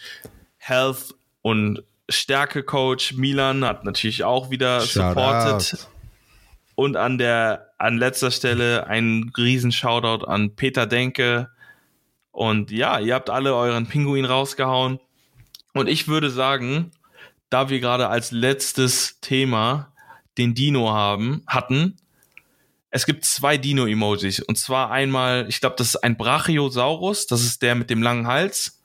Health und Stärke-Coach Milan hat natürlich auch wieder supported. Shoutout. Und an der, an letzter Stelle ein riesen Shoutout an Peter Denke. Und ja, ihr habt alle euren Pinguin rausgehauen. Und ich würde sagen, da wir gerade als letztes Thema den Dino haben, hatten, es gibt zwei Dino-Emojis. Und zwar einmal, ich glaube, das ist ein Brachiosaurus, das ist der mit dem langen Hals.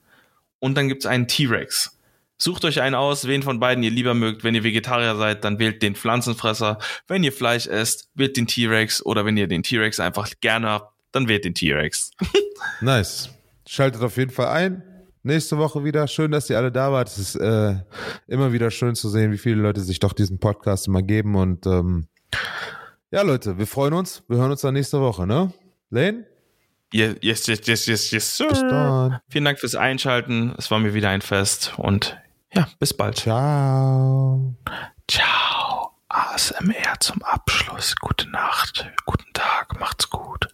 Und dann gibt es einen T-Rex. Sucht euch einen aus, wen von beiden ihr lieber mögt. Wenn ihr Vegetarier seid, dann wählt den Pflanzenfresser. Wenn ihr Fleisch esst, wählt den T-Rex. Oder wenn ihr den T-Rex einfach gerne habt, dann wählt den T-Rex. Nice. Schaltet auf jeden Fall ein. Nächste Woche wieder. Schön, dass ihr alle da wart. Es ist äh, immer wieder schön zu sehen, wie viele Leute sich doch diesen Podcast immer geben. Und ähm, ja, Leute, wir freuen uns. Wir hören uns dann nächste Woche, ne? Lane? Yes, yes, yes, yes, yes, yes, sir. Bis dann. Vielen Dank fürs Einschalten. Es war mir wieder ein Fest. Und ja, bis bald. Ciao. Ciao. ASMR zum Abschluss. Gute Nacht. Guten Tag. Macht's gut.